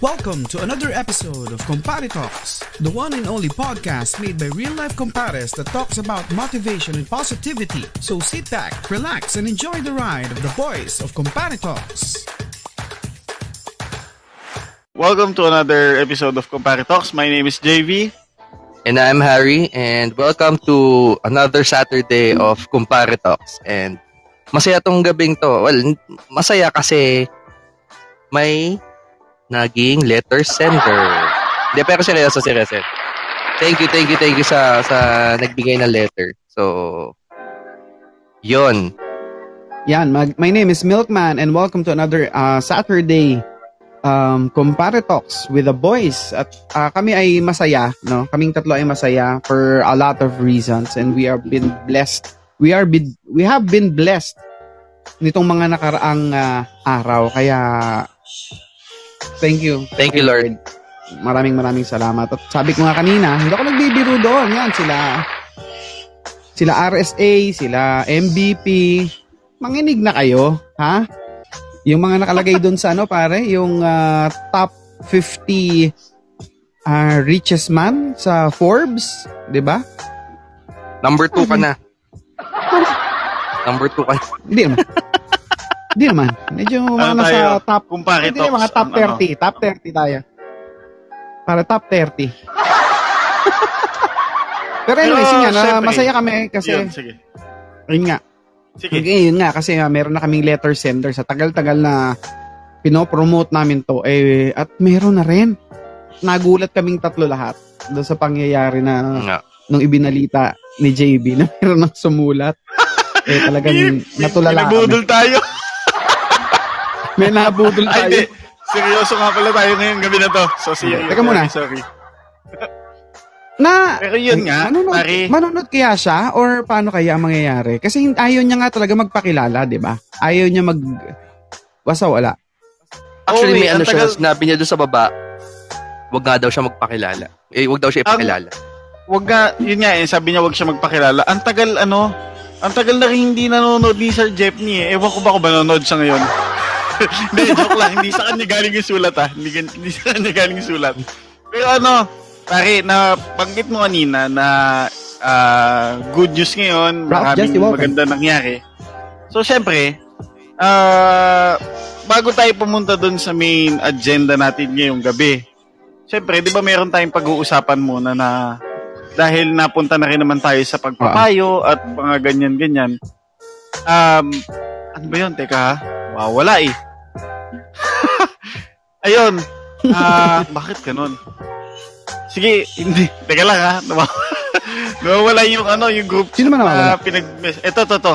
Welcome to another episode of Compare Talks, the one and only podcast made by real life compares that talks about motivation and positivity. So sit back, relax, and enjoy the ride of the voice of Compare Talks. Welcome to another episode of Compare Talks. My name is JV. And I'm Harry, and welcome to another Saturday of Compare Talks. And masaya tong gabing to. Well, masaya kasi may naging letter sender. Hindi, pero seryoso, seryoso. Thank you, thank you, thank you sa, sa nagbigay ng letter. So, yon Yan, mag, my name is Milkman and welcome to another uh, Saturday um, Compare Talks with the boys. At uh, kami ay masaya, no? Kaming tatlo ay masaya for a lot of reasons and we are been blessed. We are been, we have been blessed nitong mga nakaraang uh, araw. Kaya thank you. Thank you, Lord. Maraming maraming salamat. At sabi ko nga kanina, hindi ako nagbibiro doon. Yan, sila sila RSA, sila MVP. Manginig na kayo, ha? Yung mga nakalagay doon sa ano pare, yung uh, top 50 uh, richest man sa Forbes, 'di ba? Number 2 ka na. Number 2 ka na. Hindi naman. Hindi naman. Medyo mga Ano nasa top Compare Hindi, Talks. mga top Ano, 30. Top 30 tayo. Para top 30. Pero anyway, Pero, sige nga, masaya kami kasi, Yun, sige. yun nga, Sige. Okay, yun nga kasi uh, meron na kaming letter sender sa tagal-tagal na pinopromote namin to eh at meron na rin. Nagulat kaming tatlo lahat doon sa pangyayari na Nga. nung ibinalita ni JB na meron nang sumulat. eh talagang natulala kami. Tayo. May nabudol Ay, tayo. hindi. Seryoso nga pala tayo ngayon gabi na to. So, serious. Teka muna. Sorry. Na Pero yun nga, manunod, pare. manunod kaya siya or paano kaya ang mangyayari? Kasi ayaw niya nga talaga magpakilala, 'di ba? Ayaw niya mag basta wala. Actually, Oh, may wait, ano ang siya, tagal- sinabi niya doon sa baba, wag nga daw siya magpakilala. Eh, wag daw siya ipakilala. Wag nga, yun nga eh, sabi niya wag siya magpakilala. Ang tagal ano, ang tagal na rin hindi nanonood ni Sir Jeppney eh. Ewan ko ba kung ba nanonood siya ngayon. hindi, joke lang. Hindi sa kanya galing yung sulat ah. Hindi, hindi sa kanya galing yung sulat. Pero ano, pare, na banggit mo kanina na ah, good news ngayon, Ralph, maraming maganda nangyari. So, syempre, ah, bago tayo pumunta doon sa main agenda natin ngayong gabi, syempre, di ba meron tayong pag-uusapan muna na dahil napunta na rin naman tayo sa pagpapayo at mga ganyan-ganyan. Um, ano ba yun? Teka ha? Wawala eh. Ayun. Ah, bakit ganun? Sige, hindi. Teka lang ha. Nawa- Nawawala yung ano, yung group Sino man nawawala? na pinag Ito, to, to.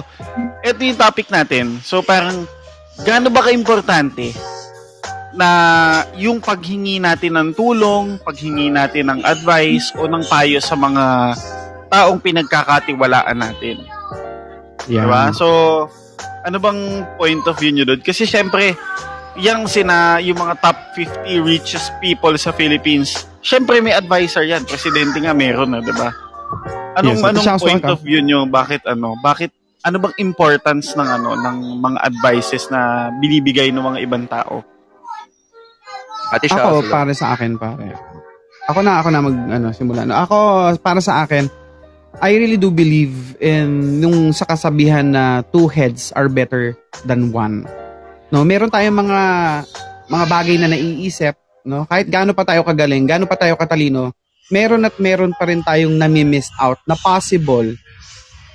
Ito yung topic natin. So, parang, gaano ba ka-importante na yung paghingi natin ng tulong, paghingi natin ng advice o ng payo sa mga taong pinagkakatiwalaan natin. Yeah. Diba? So, ano bang point of view nyo doon? Kasi syempre, yung sina, yung mga top 50 richest people sa Philippines, syempre may advisor yan. Presidente nga meron na, di ba? Anong, Yes, anong point of view nyo? Bakit ano? Bakit, ano bang importance ng ano, ng mga advices na binibigay ng mga ibang tao? Ate siya. Ako, para sa akin, pare. Ako na, ako na mag, ano, simula. No, ako, para sa akin, I really do believe in nung sa kasabihan na two heads are better than one. No, meron tayong mga mga bagay na naiisip, no? Kahit gaano pa tayo kagaling, gaano pa tayo katalino, meron at meron pa rin tayong nami-miss out na possible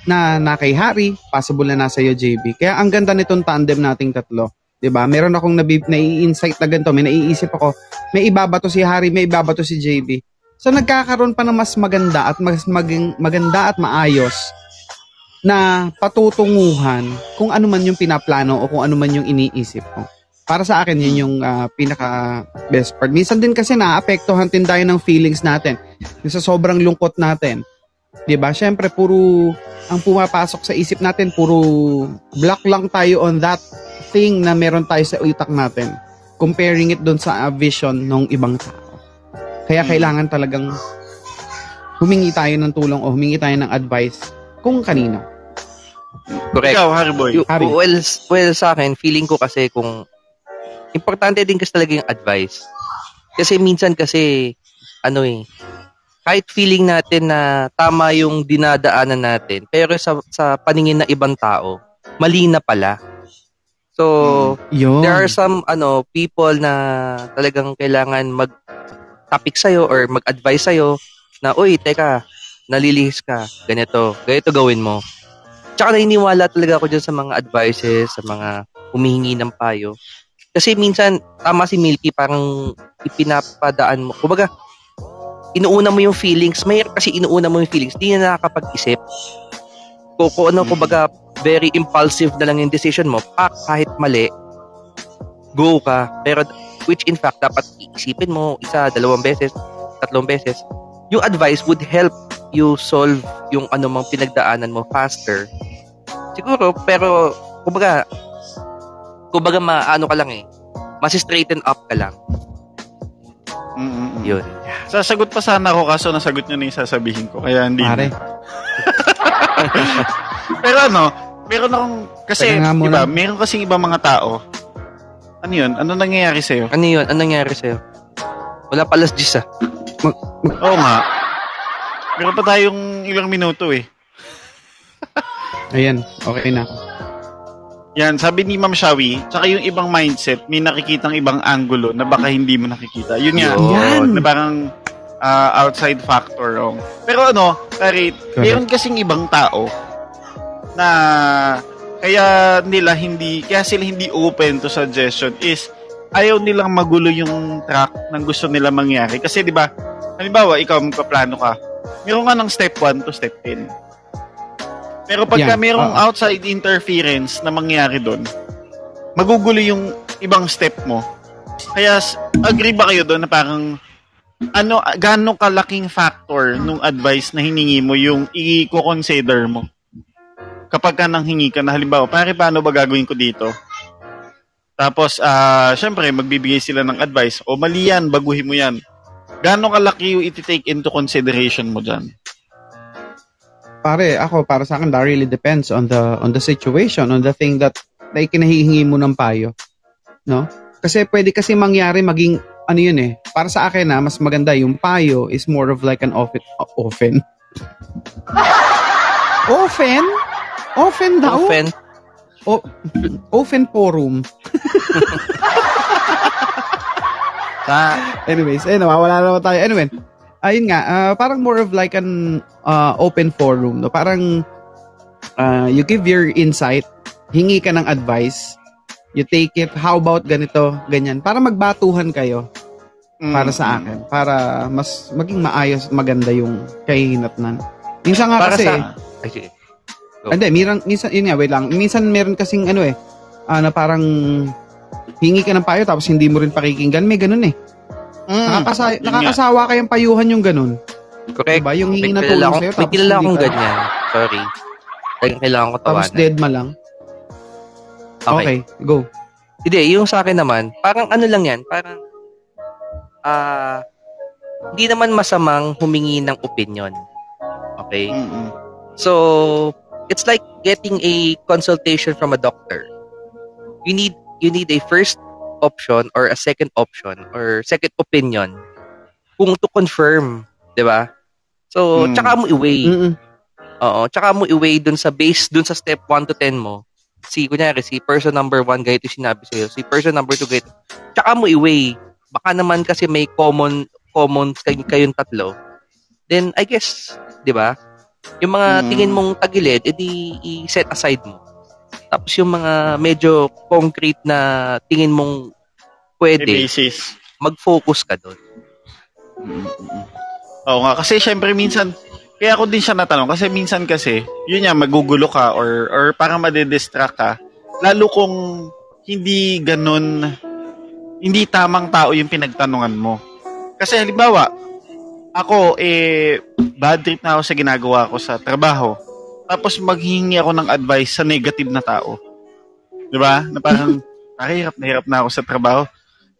na na kay Harry, possible na nasa iyo JB. Kaya ang ganda nitong tandem nating tatlo. 'di ba? Meron akong nabi, nai-insight na ganito, may naiisip ako, may ibabato si Harry, may ibabato si JB. So nagkakaroon pa ng mas maganda at mas maging maganda at maayos na patutunguhan kung ano man yung pinaplano o kung ano man yung iniisip ko. Para sa akin, yun yung ah, pinaka best part. Minsan din kasi naapektuhan din tayo ng feelings natin. Yung sa sobrang lungkot natin. 'Di ba? Syempre puro ang pumapasok sa isip natin puro block lang tayo on that thing na meron tayo sa utak natin. Comparing it doon sa ah, vision ng ibang tao. Kaya kailangan talagang humingi tayo ng tulong o humingi tayo ng advice kung kanino. Correct. Ikaw, Harry Boy. Yung- Harry. well, well, sa akin, feeling ko kasi kung importante din kasi talaga yung advice. Kasi minsan kasi, ano eh, kahit feeling natin na tama yung dinadaanan natin, pero sa, sa paningin ng ibang tao, mali na pala. So, Yun. there are some ano people na talagang kailangan mag topic sa'yo or mag-advise sa'yo na, uy, teka, nalilihis ka, ganito, ganito gawin mo. Tsaka naniniwala talaga ako dyan sa mga advices, sa mga humihingi ng payo. Kasi minsan, tama si Milky, parang ipinapadaan mo. Kumbaga, inuuna mo yung feelings. Mayroon kasi inuuna mo yung feelings. Di na nakakapag-isip. Kung, kung ano, kumbaga, very impulsive na lang yung decision mo, pak, kahit mali, go ka. Pero, which in fact, dapat iisipin mo isa, dalawang beses, tatlong beses. Yung advice would help you solve yung anumang pinagdaanan mo faster. Siguro, pero, kumbaga, kumbaga, maano ka lang eh, mas straighten up ka lang. Mm-mm. Yun. Sasagot pa sana ako kaso nasagot nyo na yung sasabihin ko. Kaya hindi. Pare. Pero ano, meron akong, kasi, muna. iba, meron kasing ibang mga tao. Ano yun? Ano nangyayari sa'yo? Ano yun? Ano nangyari sa'yo? Wala pa alas 10 ah. Oo nga. Meron pa tayong ilang minuto eh. Ayan, okay na. Yan, sabi ni Ma'am Shawi, tsaka yung ibang mindset, may nakikitang ibang angulo na baka hindi mo nakikita. Yun nga, Yan. na parang ah, outside factor. Oh. Pero ano, Karit, meron kasing ibang tao na kaya nila hindi, kaya sila hindi open to suggestion is ayaw nilang magulo yung track ng gusto nila mangyari. Kasi di ba, halimbawa, ikaw magpaplano ka, meron ka ng step 1 to step 10. Pero pagka Yan, merong oo. outside interference na mangyari doon, magugulo yung ibang step mo. Kaya agree ba kayo doon na parang ano gaano kalaking factor nung advice na hiningi mo yung i-consider mo? Kapag ka nang hingi ka na halimbawa, pare paano ba gagawin ko dito? Tapos ah syempre magbibigay sila ng advice o mali yan, baguhin mo yan. Gaano kalaki yung iti-take into consideration mo diyan? Pare, ako, para sa akin, that really depends on the on the situation, on the thing that na ikinahihingi mo ng payo. No? Kasi pwede kasi mangyari maging, ano yun eh, para sa akin na mas maganda yung payo is more of like an often, often. often? Often daw? Often, O- open forum. Anyways, eh, nawawala naman tayo. Anyway, ayun nga, ah, parang more of like an ah, open forum. No? Parang ah, you give your insight, hingi ka ng advice, you take it, how about ganito, ganyan. Para magbatuhan kayo Mm. para sa akin. Para mas maging maayos, maganda yung kahihinatnan. Minsan nga para kasi, sa... Ay, hindi, minsan, minsan, yun nga, wait lang. Minsan meron kasing ano eh, ah, na parang hingi ka ng payo tapos hindi mo rin pakikinggan. May ganun eh. Mm. Nakakasa- nakakasawa kayang payuhan yung ganun. Correct. Diba? Yung hingi na tulong sa'yo May tapos kilala akong ka- ganyan. Sorry. Talagang kailangan ko Tapos tawanan. dead ma lang. Okay. Okay, go. Hindi, yung sa akin naman, parang ano lang yan, parang, ah, hindi naman masamang humingi ng opinion. Okay? Mm-mm. So, it's like getting a consultation from a doctor. You need you need a first option or a second option or second opinion kung to confirm, 'di ba? So, Mm. tsaka mo i-weigh. Mm-mm. Oo, tsaka mo i-weigh dun sa base, dun sa step 1 to 10 mo. Si, kunyari, si person number 1, ganito sinabi sa'yo. Si person number 2, ganito. Tsaka mo i-weigh. Baka naman kasi may common, common kay, kayong tatlo. Then, I guess, di ba? Yung mga Mm. tingin mong tagilid, edi i-set aside mo. Tapos yung mga medyo concrete na tingin mong pwede, basis. mag-focus ka doon. Oo nga, kasi syempre minsan, kaya ako din siya natanong, kasi minsan kasi, yun nga, magugulo ka or, or parang madidistract ka, lalo kung hindi ganun, hindi tamang tao yung pinagtanungan mo. Kasi halimbawa, ako, eh, bad trip na ako sa ginagawa ko sa trabaho. Tapos maghingi ako ng advice sa negative na tao. Di ba? Na parang, nakahirap na hirap na ako sa trabaho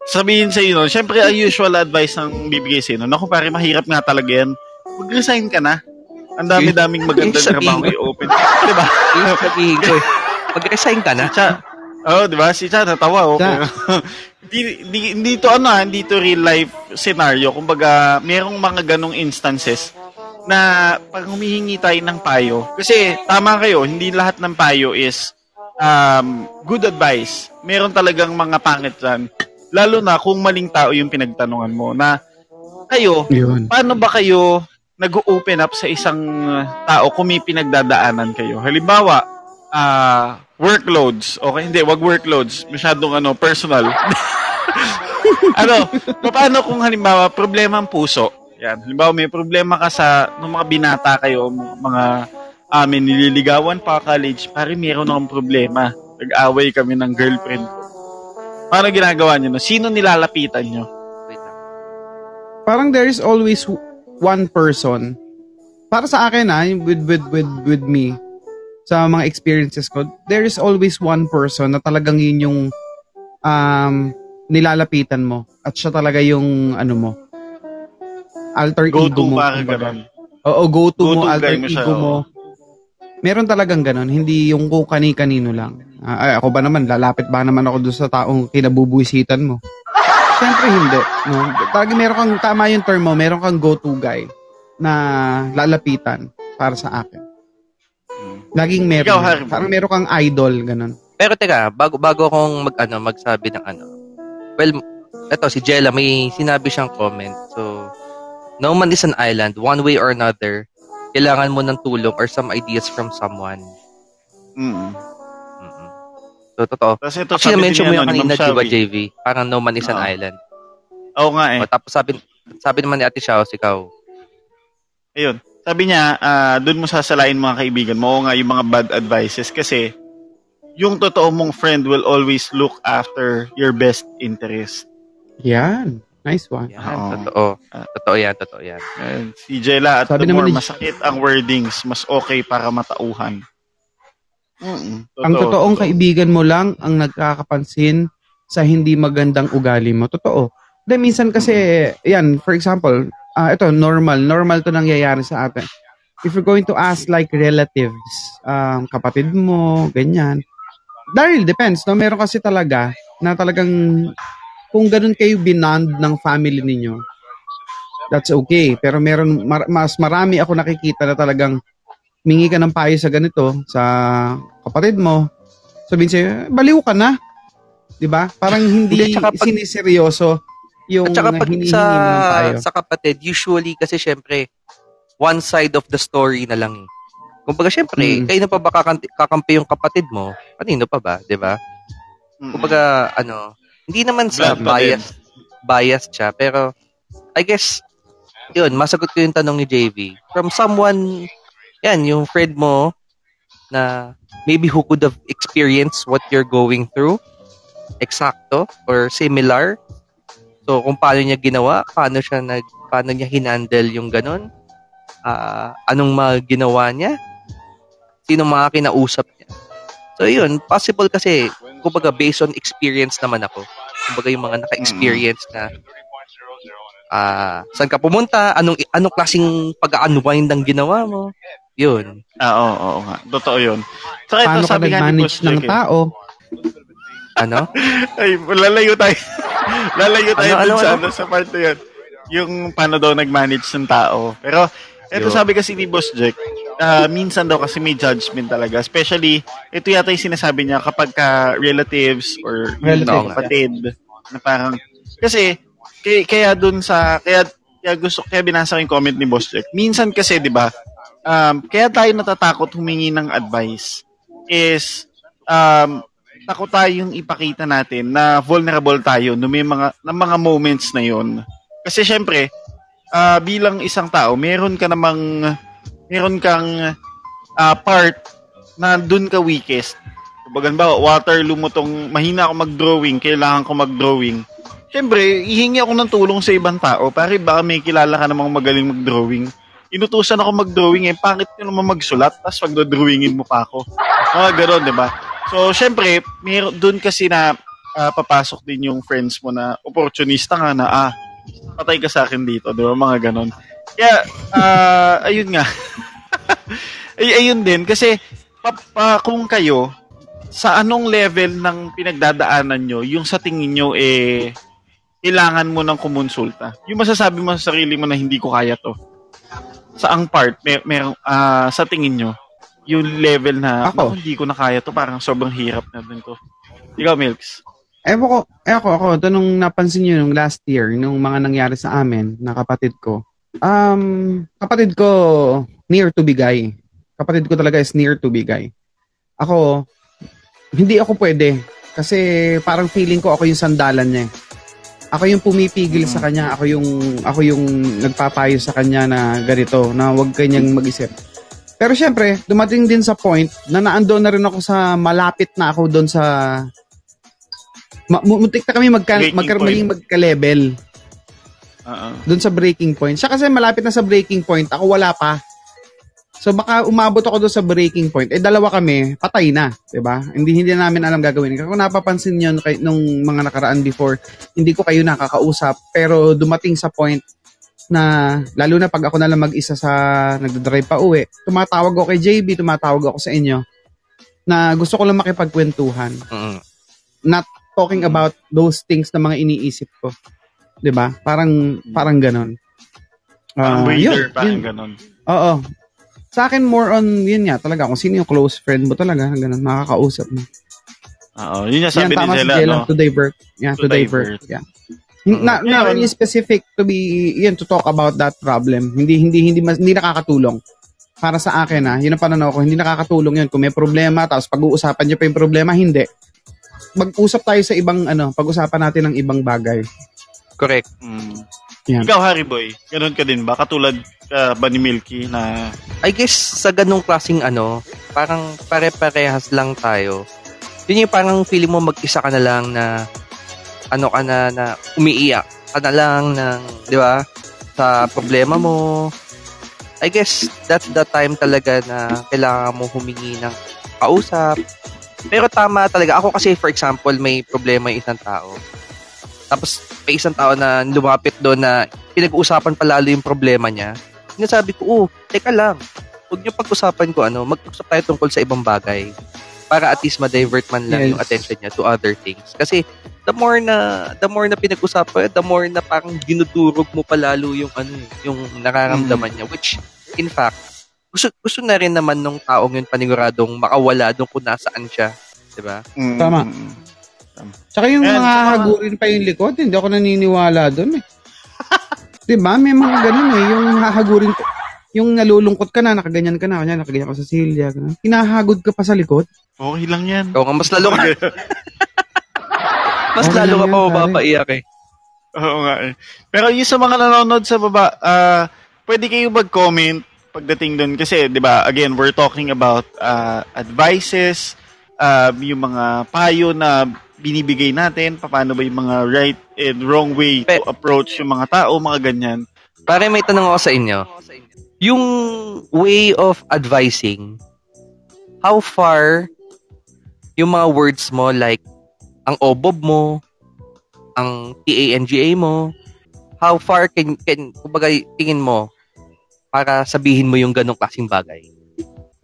sabihin sa iyo, syempre ang usual advice ng bibigay sa iyo, naku pare, mahirap nga talaga yan. Mag-resign ka na. Ang dami-daming Yung sabihin trabaho mo. i-open. Diba? Yung sabihin ko eh, mag-resign ka na. Tsaka, Oh, di ba? Si Chan natawa. Okay. Cha. di, di, hindi to ano, ah, hindi to real life scenario. Kumbaga, merong mga ganong instances na pag humihingi tayo ng payo. Kasi tama kayo, hindi lahat ng payo is um, good advice. Meron talagang mga pangit dyan. Lalo na kung maling tao yung pinagtanungan mo na kayo, Yun. paano ba kayo nag-open up sa isang uh, tao kung may pinagdadaanan kayo? Halimbawa, ah workloads. Okay, hindi, wag workloads. Masyadong ano, personal. ano, paano kung halimbawa, problema ang puso? Yan. Halimbawa, may problema ka sa, nung mga binata kayo, mga amin, nililigawan pa college, pare, meron akong problema. Nag-away kami ng girlfriend ko. Paano ginagawa nyo? No? Sino nilalapitan nyo? Wait lang. Parang there is always one person. Para sa akin ah, with, with, with, with me, sa mga experiences ko, there is always one person na talagang yun yung um, nilalapitan mo. At siya talaga yung, ano mo, alter Go ego to mo. kumbaga. ganun. Oo, go-to Go-to mo, alter siya, ego mo. Meron talagang ganun, hindi yung kung kani-kanino lang. Ah, ay, ako ba naman, lalapit ba naman ako doon sa taong kinabubuisitan mo? Siyempre hindi. No? Talagang meron kang, tama yung term mo, meron kang go-to guy na lalapitan para sa akin. Laging meron. Ikaw, Harvey. Parang meron kang idol, ganun. Pero teka, bago bago akong mag ano magsabi ng ano. Well, eto si Jella may sinabi siyang comment. So, no man is an island, one way or another. Kailangan mo ng tulong or some ideas from someone. Mm. mm So, totoo. Tapos ito, Actually, mention mo yan, kanina, di ba. JV? Parang no man is an Oo. island. Oo nga eh. O, tapos sabi, sabi naman ni Ate Shaos, ikaw, Ayun. Sabi niya, ah, doon mo sasalain mga kaibigan mo. Oo nga, yung mga bad advices. Kasi, yung totoo mong friend will always look after your best interest. Yan. Nice one. yan, Oo. totoo. Ah. Totoo yan, totoo yan. And si Jella, at Sabi the more naman ni- masakit ang wordings, mas okay para matauhan. Mm-mm. Ang totoong kaibigan mo lang ang nagkakapansin sa hindi magandang ugali mo. Totoo. Dahil minsan kasi, yan, for example, ah ito, normal. Normal to nangyayari sa atin. If you're going to ask like relatives, um, kapatid mo, ganyan. Dahil depends, no? Meron kasi talaga na talagang kung ganun kayo binond ng family ninyo, that's okay. Pero meron, mar- mas marami ako nakikita na talagang mingi ka ng payo sa ganito, sa kapatid mo, sabihin sa'yo, baliw ka na. 'Di ba? Parang hindi pag- siniseryoso yung At saka pag hinihingi sa, mo ng payo. sa kapatid, usually kasi syempre, one side of the story na lang eh. Kumbaga syempre, Mm. kayo na pa ba kakampi, kakampi yung kapatid mo? Kanino pa ba, 'di ba? Mm-mm. Kumbaga ano, hindi naman sa din. bias bias siya, pero I guess yun, masagot ko yung tanong ni JV. From someone, yan, yung friend mo na maybe who could have experienced what you're going through, eksakto or similar. So, kung paano niya ginawa, paano siya nag, paano niya hinandle yung ganun, ah, anong mga ginawa niya, sino mga kinausap niya. So, yun, possible kasi, kumbaga, based on experience naman ako. Kumbaga, yung mga naka-experience na ah saan ka pumunta, anong anong klaseng pag-unwind ang ginawa mo. Yun. Ah, oo, oo nga. Totoo yun. Saka ito, Paano ka sabi ni nag-manage Boss ng eh. tao? Ano? Ay, lalayo tayo. lalayo tayo Ano, dun ano, sa, ano? ano, sa part na yun. Yung paano daw nag-manage ng tao. Pero, ito sabi kasi ni Boss Jack, ah, minsan daw kasi may judgment talaga. Especially, ito yata yung sinasabi niya kapag ka relatives or yung Relatives, kapatid. Na parang, kasi, kaya, kaya dun sa, kaya, kaya gusto, kaya binasa ko yung comment ni Boss Jack. Minsan kasi, di ba, um, kaya tayo natatakot humingi ng advice is, um, takot tayong ipakita natin na vulnerable tayo no may mga ng mga moments na yon. Kasi syempre, ah, bilang isang tao, meron ka namang meron kang ah, part na dun ka weakest. Kumbaga ba, water lumutong mahina ako mag-drawing, kailangan ko mag-drawing. Syempre, ihingi ako ng tulong sa ibang tao. Pare, baka may kilala ka namang magaling mag-drawing. Inutusan ako mag-drawing eh, pangit ko naman magsulat, tapos pag-drawingin mo pa ako. Mga ganon, di ba? So, syempre, meron doon kasi na ah, papasok din yung friends mo na opportunista nga na, ah, patay ka sa akin dito, di ba? Mga ganon. Kaya, ah, ayun nga. Ay, ayun din, kasi pa, pa- kung kayo, sa anong level ng pinagdadaanan nyo, yung sa tingin nyo, eh, kailangan mo ng kumonsulta. Yung masasabi mo sa sarili mo na hindi ko kaya to. Saang part, may, may, ah, sa tingin nyo, yung level na, Ako? "Naku, hindi ko na kaya to, parang sobrang hirap na din to. Ikaw, Milks. Ewan ko, eh ako, ako, ito nung napansin nyo nung last year, nung mga nangyari sa amin, na kapatid ko. Um, kapatid ko, near to bigay. Kapatid ko talaga is near to bigay. Ako, hindi ako pwede. Kasi parang feeling ko ako yung sandalan niya. eh. Ako yung pumipigil sa kanya, ako yung ako yung nagpapayo sa kanya na ganito, na huwag kanyang mag-isip. Pero syempre, dumating din sa point na naandoon na rin ako sa malapit na ako doon sa Ma- mu- muntik na kami magka, Breaking magka, point. maging magka-level Oo. doon sa breaking point. Siya kasi malapit na sa breaking point, ako wala pa. So baka umabot ako doon sa breaking point, eh dalawa kami, patay na, 'di ba? Hindi hindi namin alam gagawin. Kung napapansin niyo kay nung mga nakaraan before, hindi ko kayo nakakausap, pero dumating sa point na lalo na pag ako na lang mag-isa sa nagdadrive pa uwi, tumatawag ako kay JB, tumatawag ako sa inyo na gusto ko lang makipagkwentuhan Mm. Talking about those things na mga iniisip ko. 'Di ba? Parang parang ganon. Parang Ah, yun, parang yun. ganon. Oo. Sa akin more on yun nga talaga kung sino yung close friend mo talaga, ganun makakausap mo. Oo, yun yung Yan sabi ni tama si Jella, no? to divert. Yeah, To to, divert. divert. Yeah. Hin- Na, not Yun. really specific to be yun to talk about that problem. Hindi hindi hindi mas, hindi nakakatulong. Para sa akin ah, yun ang pananaw ko, hindi nakakatulong yun. Kung may problema, tapos pag-uusapan niyo pa yung problema, hindi. Mag-usap tayo sa ibang ano, pag-usapan natin ng ibang bagay. Correct. Mm. Yan. Ikaw, Harry Boy, ganun ka din ba? Katulad ka ba ni Milky na I guess sa ganung klaseng ano, parang pare-parehas lang tayo. Yun yung parang feeling mo mag-isa ka na lang na ano ka na na umiiyak ka na lang ng, di ba? Sa problema mo. I guess that's the time talaga na kailangan mo humingi ng kausap. Pero tama talaga. Ako kasi, for example, may problema yung isang tao. Tapos, may isang tao na lumapit doon na pinag-uusapan palalo yung problema niya. Sinasabi ko, oh, teka lang. Huwag niyo pag-usapan ko, ano, mag-usap tayo tungkol sa ibang bagay. Para at least ma-divert man lang Yes. yung attention niya to other things. Kasi, the more na, the more na pinag-usapan, the more na parang dinudurog mo palalo yung, ano, yung nararamdaman niya. Which, in fact, gusto, gusto na rin naman nung taong yun paniguradong makawala doon kung nasaan siya. Diba? Mm, Tama. mm, Tsaka yung mga hahagurin pa yung likod, hindi ako naniniwala doon eh. 'Di ba? May mga ganun eh, yung hahagurin ko. Yung nalulungkot ka na, nakaganyan ka na, kanya nakaganyan ka sa silya, ganun. Hinahagod ka pa sa likod. Okay lang yan. Ikaw nga, mas lalo ka, mas Okay lalo ka pa mapapaiyak eh. Oo nga eh. Pero yung sa mga nanonood sa baba, ah, pwede kayo mag-comment pagdating doon. Kasi, di ba, again, we're talking about ah, advices, ah, yung mga payo na binibigay natin, paano ba yung mga right and wrong way to approach yung mga tao, mga ganyan. Pare, may tanong ako sa inyo. Yung way of advising, how far yung mga words mo, like, ang obob mo, ang TANGA mo, how far can, can kumbaga, tingin mo, para sabihin mo yung ganong klaseng bagay?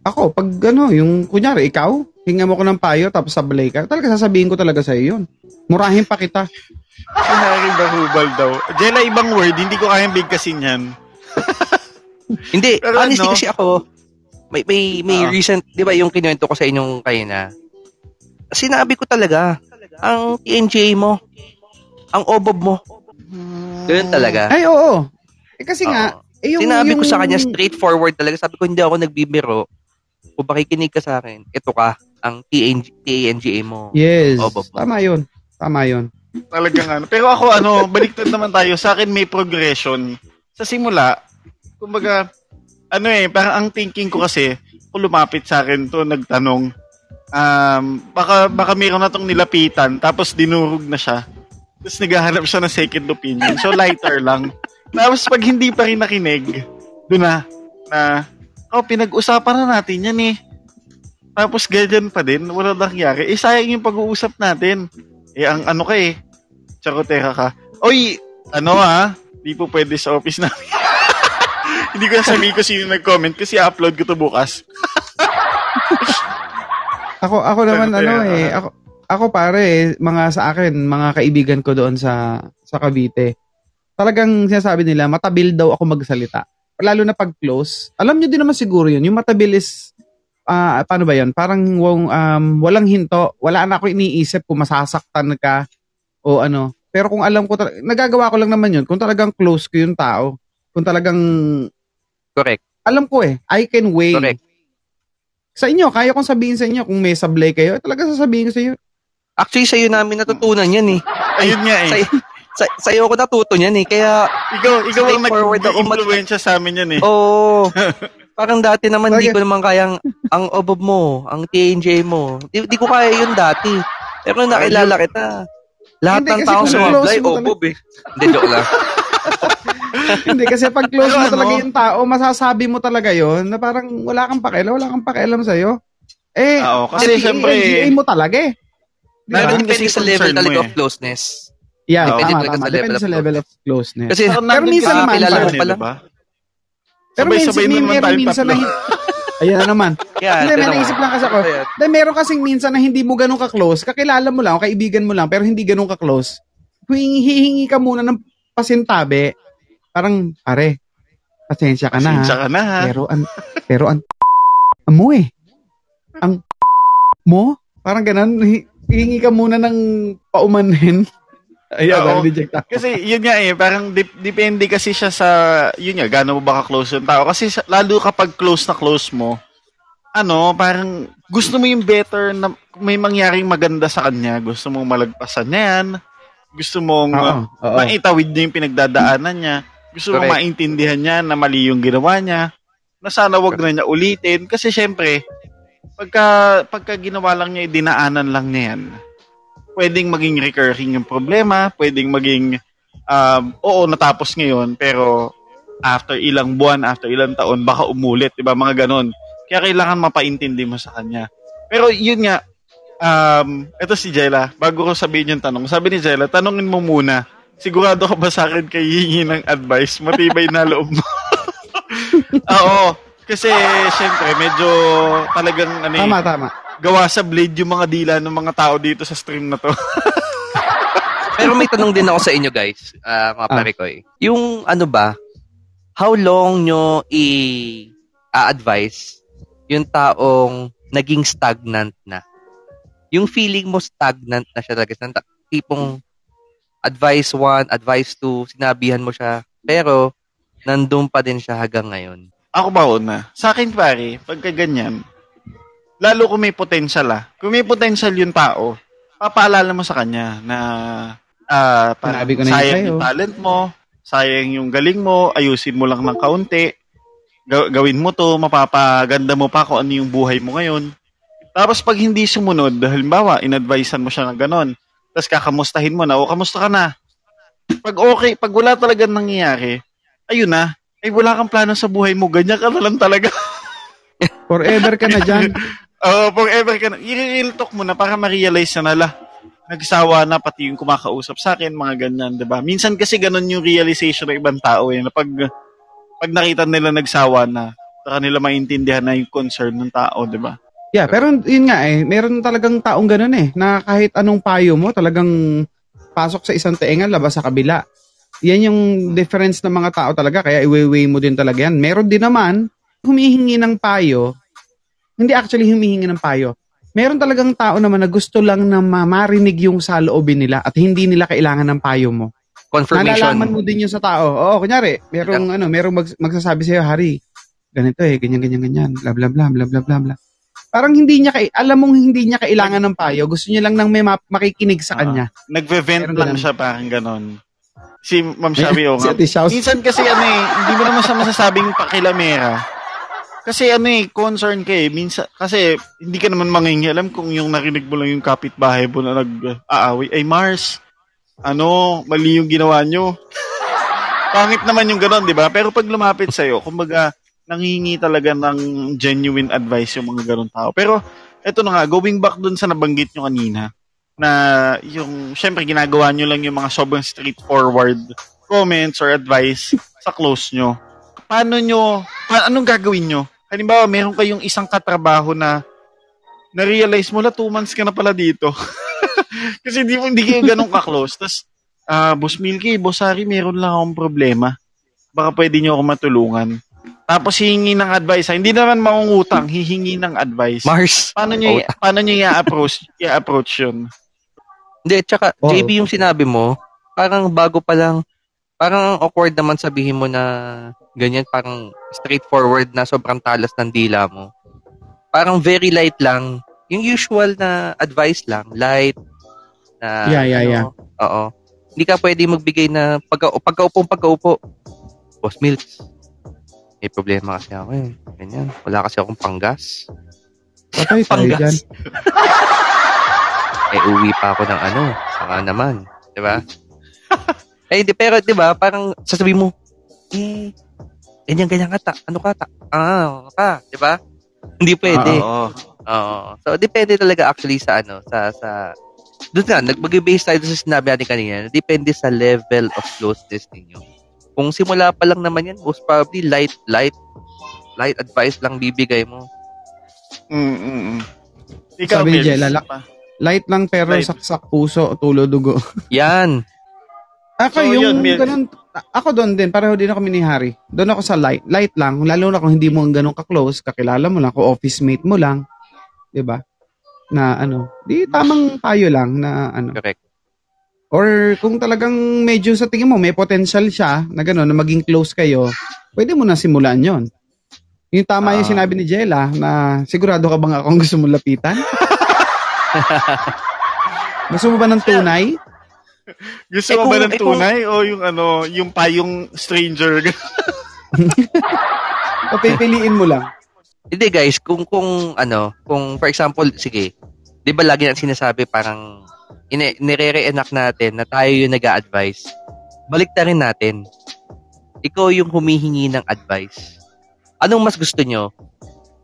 Ako, pag ano, yung, kunyari, ikaw, hinga mo ko ng payo, tapos sablay ka, talaga sasabihin ko talaga sa'yo yun. Murahin pa kita. Si Harry Bahubal daw. Jella, ibang word, hindi ko kayang bigkasin yan. Hindi, Pero honestly ano? kasi ako, may, may, may Ah. recent, di ba yung kinuwento ko sa inyong kayo na, sinabi ko talaga, ang TNGA mo, ang obob mo, ganun talaga. Ay, oo. Eh, kasi nga, Oo. Eh, yung, Sinabi ko yung- sa kanya straightforward talaga. Sabi ko, hindi ako nagbibiro. Kung makikinig ka sa akin, ito ka, ang TNG, TNGA mo. Yes. Obob mo. Tama yun. Tama yun. Talagang ano. Pero ako, ano, baliktad naman tayo. Sa akin may progression. Sa simula, kumbaga, ano eh, parang ang thinking ko kasi, kung lumapit sa akin to, nagtanong, um, baka, baka mayroon na tong nilapitan, tapos dinurog na siya. Tapos naghahanap siya ng second opinion. So, lighter lang. Tapos pag hindi pa rin nakinig, doon na, na, oh, pinag-usapan na natin yan eh. Tapos ganyan pa din, wala nangyari. Eh, sayang yung pag-uusap natin. Eh, ang ano ka eh, charotera ka. Oy, ano ah, di po pwede sa office namin. Hindi ko na sabihin ko sino nag-comment kasi upload ko to bukas. Ako ako naman ano eh, ako ako pare, mga sa akin, mga kaibigan ko doon sa sa Cavite. Talagang sinasabi nila, matabil daw ako magsalita. Lalo na pag close. Alam niyo din naman siguro 'yun. Yung matabil is ah paano ba 'yun? Parang wong, um, walang hinto, wala na ako iniisip kung masasaktan ka o ano. Pero kung alam ko tal- nagagawa ko lang naman 'yun kung talagang close ko yung tao. Kung talagang Correct. alam ko eh, I can weigh. Correct. Sa inyo, kaya kong sabihin sa inyo kung may sablay kayo, eh, talaga sasabihin ko sa inyo. Actually, sa'yo namin natutunan yan eh. Ayun nga eh. Sa, sa'yo ako natuto yan eh. Kaya, Ikaw, ikaw ang Straightforward ako nag-influensya sa amin yan eh. oo. parang dati naman, di Talaga. ko naman kayang, ang obob mo, ang TNJ mo, di, di ko kaya yun dati. Pero nakilala kita, lahat Hindi, ng tao sumablay, obob eh. Hindi, joke lang. Hindi, kasi pag close mo ano? talaga yung tao, masasabi mo talaga yon na parang wala kang pakialam, wala kang pakialam sa'yo. Eh, Oo, kasi syempre, mo talaga eh. Di ba? Meron Depende kasi sa level talaga eh. of closeness. Yeah, tama, Depende tama. talaga sa Depende level sa of level of closeness. Kasi, Parang Pero minsan naman, kilala mo pala. Diba? Pero minsan, may na naman meron minsan na Ayan na naman. yan, Hindi, may naisip lang kasi ako. Dahil meron kasing minsan na hindi mo ganun ka-close, kakilala mo lang, o kaibigan mo lang, pero hindi ganun ka-close. Kung hihingi ka muna ng pasintabi, parang, pare, pasensya ka na. Pasensya ka na ha. Pero an pero an mo eh. Ang mo, parang ganun, hi- hihingi ka muna ng paumanhin. Ayan, Oo. reject ako. Kasi yun nga eh, parang dip- depende kasi siya sa, yun nga, gaano mo ba ka-close yung tao. Kasi sa- lalo kapag close na close mo, ano, parang gusto mo yung better na may mangyaring maganda sa kanya. Gusto mong malagpasan niya yan. Gusto mong Oo, oo. maitawid niya yung pinagdadaanan niya. Gusto mong Correct. maintindihan niya na mali yung ginawa niya. Na sana wag na niya ulitin. Kasi syempre, pagka, pagka ginawa lang niya, dinaanan lang niya yan pwedeng maging recurring yung problema, pwedeng maging, um, oo, natapos ngayon, pero after ilang buwan, after ilang taon, baka umulit, di ba? Mga ganon. Kaya kailangan mapaintindi mo sa kanya. Pero yun nga, um, ito si Jella, bago ko sabihin yung tanong, sabi ni Jella, tanongin mo muna, sigurado ka ba sa akin kay hihingi ng advice? Matibay na loob mo. Oo. Kasi, syempre, medyo talagang, ano eh, Tama, tama. Gawa sa blade yung mga dila ng mga tao dito sa stream na to. Pero may tanong din ako sa inyo guys, ah, mga Ah. pare ko eh. Yung ano ba, how long nyo i-advise yung taong naging stagnant na? Yung feeling mo stagnant na siya talaga. Sa tipong advice 1, advice 2, sinabihan mo siya, pero nandun pa din siya hanggang ngayon. Ako ba una? Sa akin pare, pagka ganyan, lalo kung may potential ah. Kung may potential yung tao, papaalala mo sa kanya na ah parang ko na sayang yung talent mo, sayang yung galing mo, ayusin mo lang ng kaunti, Gaw- gawin mo to, mapapaganda mo pa kung ano yung buhay mo ngayon. Tapos pag hindi sumunod, halimbawa, inadvisean mo siya ng ganon, tapos kakamustahin mo na, o kamusta ka na? Pag okay, pag wala talaga nangyayari, ayun na, ay wala kang plano sa buhay mo, ganyan ka na lang talaga. Forever ka na dyan. Oo, forever ka na. I-real talk mo na para ma-realize na nala. Nagsawa na pati yung kumakausap sa akin, mga ganyan, 'di ba? Minsan kasi ganun yung realization ng ibang tao eh, na pag pag nakita nila nagsawa na, sa kanila maintindihan na yung concern ng tao, 'di ba? Yeah, pero yun nga eh, meron talagang taong ganun eh, na kahit anong payo mo, talagang pasok sa isang tenga, labas sa kabila. Yan yung difference ng mga tao talaga, kaya iweweigh mo din talaga yan. Meron din naman, humihingi ng payo, hindi actually humihingi ng payo. Meron talagang tao naman na gusto lang na ma- marinig yung sa loobin nila at hindi nila kailangan ng payo mo. Confirmation. Nalalaman mo din yun sa tao. Oo, kunyari, merong ano, merong mag- magsasabi sa'yo, Hari, ganito eh, ganyan, ganyan, ganyan, bla, bla, bla, bla, bla, bla, bla. Parang hindi niya, kay, alam mong hindi niya kailangan ng payo. Gusto niya lang ng may ma- makikinig sa Ah. kanya. Nagve-vent Meron lang ganun. siya parang ganon. Si Ma'am oh, si nga. Minsan kasi ano eh, hindi mo naman siya masasabing pakilamera. Kasi ano eh, concern ka eh. Minsan, kasi hindi ka naman mangingialam kung yung narinig mo lang yung kapitbahay mo na nag-aaway. Ay, Mars, ano, mali yung ginawa nyo. Pangit naman yung ganon, di ba? Pero pag lumapit sa'yo, kumbaga, nangingi talaga ng genuine advice yung mga ganon tao. Pero, eto na nga, going back dun sa nabanggit nyo kanina, na yung, syempre, ginagawa nyo lang yung mga sobrang straightforward comments or advice sa close nyo. Paano nyo, pa, anong gagawin nyo? Halimbawa, meron kayong isang katrabaho na na-realize mo na two months ka na pala dito. Kasi hindi mo hindi kayo ganun ka-close. Tapos, ah, Boss Milky, Boss Harry, meron lang akong problema. Baka pwede niyo ako matulungan. Tapos hihingi ng advice. ha? Hindi naman mangungutang, hihingi ng advice. Mars. paano niyo paano niyo i-approach i-approach 'yun? Hindi, tsaka Oo. JB yung sinabi mo, parang bago pa lang, parang awkward naman sabihin mo na ganyan, parang straightforward na sobrang talas ng dila mo. Parang very light lang. Yung usual na advice lang, light. Na, Yeah, yeah, ano, yeah. Oo. Hindi ka pwede magbigay na pagka, pagkaupo, pagkaupo. Boss Milks, may problema kasi ako eh. Ganyan. Wala kasi akong panggas. Patay tayo Panggas. dyan. eh uwi pa ako ng ano, saka naman, 'di ba? eh di pero 'di ba, parang sasabihin mo, eh ganyan ganyan ka ta, ano ka ta? Ah, ka, 'di ba? Hindi pwede. Oo. Oo. So depende talaga actually sa ano, sa sa doon nga, nag-base tayo sa sinabi natin kanina, depende sa level of closeness ninyo. Kung simula pa lang naman yan, most probably light, light, light advice lang bibigay mo. Mm, mm, mm. Ikaw, Sabi ni Jella. Light lang pero Light. saksak puso, tulo dugo. Yan. Ako So, yung yun, ganun, ako doon din, pareho din ako ni Harry. Doon ako sa light. Light lang, lalo na kung hindi mo ganun ka-close, kakilala mo lang, kung office mate mo lang, 'di ba? Na ano, di tamang tayo lang na ano. Correct. Or kung talagang medyo sa tingin mo may potential siya na gano'n, na maging close kayo, pwede mo na simulan yon. Yung tama yung Ah. sinabi ni Jella na sigurado ka bang akong gusto mo lapitan? gusto mo ba ng tunay? Gusto Eh, mo ba kung- ng eh, kung- tunay o yung ano, yung payong stranger? O pipiliin mo lang? Hindi guys, kung kung ano, kung for example, sige, 'di ba lagi nang sinasabi parang ine, nire-reenact natin na tayo yung nag-a-advise. Balik na rin natin. Ikaw yung humihingi ng advice. Anong mas gusto nyo?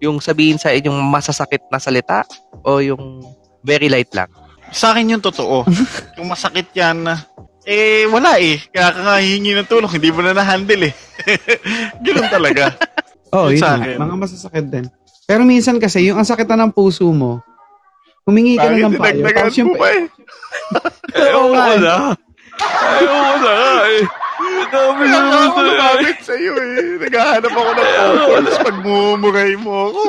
Yung sabihin sa inyong masasakit na salita o yung very light lang? Sa akin yung totoo. Kung masakit yan, eh wala eh. Kaya ka nga hihingi ng tulong, hindi mo na na-handle eh. Ganun talaga. Oo, Yun yun sa nga. Mga masasakit din. Pero minsan kasi, yung ang sakit na ng puso mo, humingi ka na ng payo. Tapos yung, pa eh. Oo nga eh. Ayaw ko na nga eh. Dami nga ako lumapit sa'yo eh. Naghahanap ako ng focus pag mumuray mo ako.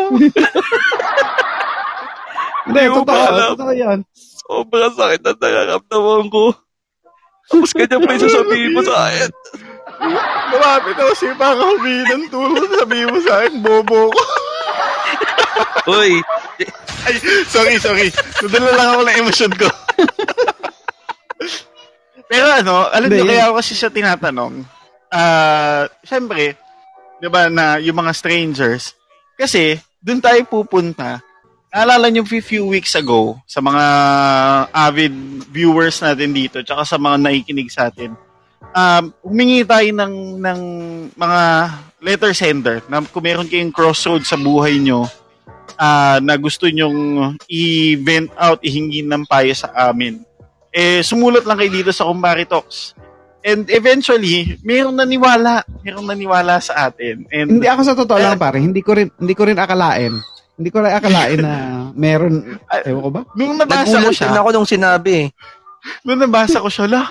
Hindi, totoo. Totoo yan. Sobrang sakit na nararamdaman ko. Tapos ganyan pa yung sasabihin mo sa akin. Lumapit ako sa'yo baka humingi ng tulong. Sabihin mo sa akin, bobo ko. Uy, Ay, sorry, sorry. Nadala lang ako ng emosyon ko. Pero ano, alam niyo, kaya ako kasi siya tinatanong. Ah, syempre, 'di ba na yung mga strangers kasi doon tayo pupunta. Naalala niyo few, few weeks ago sa mga avid viewers natin dito tsaka sa mga nakikinig sa atin. Um, humingi tayo ng ng mga letter sender na kung meron kayong crossroad sa buhay nyo ah, na gusto nyong i-vent out, ihingi ng payo sa amin, eh, sumulat lang kayo dito sa Kumbari Talks. And eventually, mayroong naniwala. Mayroong naniwala sa atin. And Hindi ako sa totoo lang pare, hindi ko rin hindi ko rin akalain. Hindi ko rin akalain na meron, ewan ko ba? nung nabasa ko siya, ako nung sinabi eh. nung nabasa ko siya, la,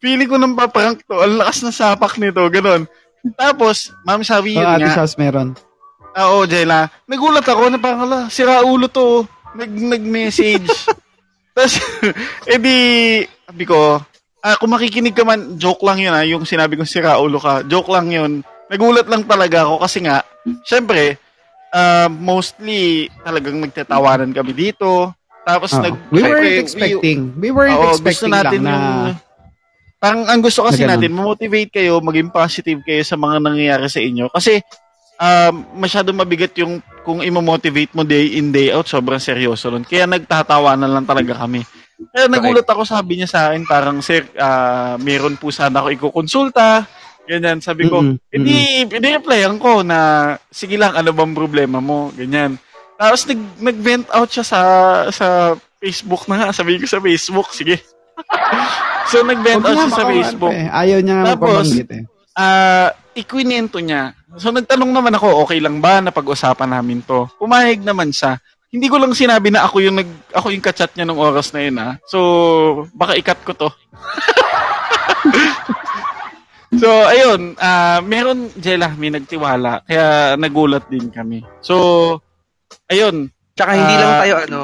feeling ko nang paprank to. Ang lakas na sapak nito, ganon. Tapos, ma'am sabi yun ate nga, Shaz meron. Ah, Oo, Jella. Nagulat ako na parang, ala, sira ulo to. Nag, nag-message. Tapos, edi, sabi ko, ah, kung makikinig ka man, joke lang yun ah, yung sinabi kong sira ulo ka. Joke lang yun. Nagulat lang talaga ako kasi nga, syempre, ah, mostly talagang nagtatawanan kami dito. Tapos, Oo. nag, we weren't expecting. We weren't Oo, gusto expecting natin lang na yung... Parang ang gusto kasi na natin, motivate kayo, maging positive kayo sa mga nangyayari sa inyo. Kasi um, masyado mabigat yung kung imo-motivate mo day in, day out, sobrang seryoso nun. Kaya nagtatawanan lang talaga kami. Kaya nagulat ako, sabi niya sa akin, parang, sir, ah, meron po sana ako ikukonsulta. Ganyan, sabi ko, Mm-mm, hindi, ini-replyan ko na, sige lang, ano bang problema mo? Ganyan. Tapos nag, nag-vent out siya sa, sa Facebook na nga. Sabi ko sa Facebook, sige. so, nag-vent out siya sa Facebook. eh, Ayaw niya nga Tapos, eh. Ah, ikwinento niya. So, nagtanong naman ako, okay lang ba na pag-usapan namin to? Pumayag naman siya. hindi ko lang sinabi na ako yung nag ako yung kachat niya nung oras na yun ah. So, baka ikat ko to. so, ayun, ah meron Jella, may nagtiwala kaya nagulat din kami. So, ayun, Tsaka hindi Ah. lang tayo ano,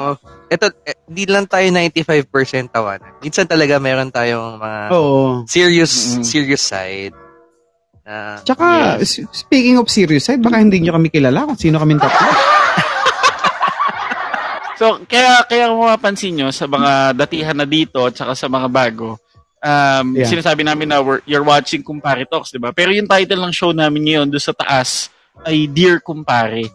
eto, eh, hindi lang tayo 95% tawanan. Minsan talaga meron tayong mga Oo. serious Mm-mm. serious side na Tsaka, s- speaking of serious side, baka hindi nyo kami kilala kung sino kami tatlo. So, kaya kaya kung mapapansin nyo sa mga datihan na dito at saka sa mga bago, um, Yeah. sinasabi namin na we're, you're watching Kumpare Talks, di ba? Pero yung title ng show namin ngayon doon sa taas ay Dear Kumpare.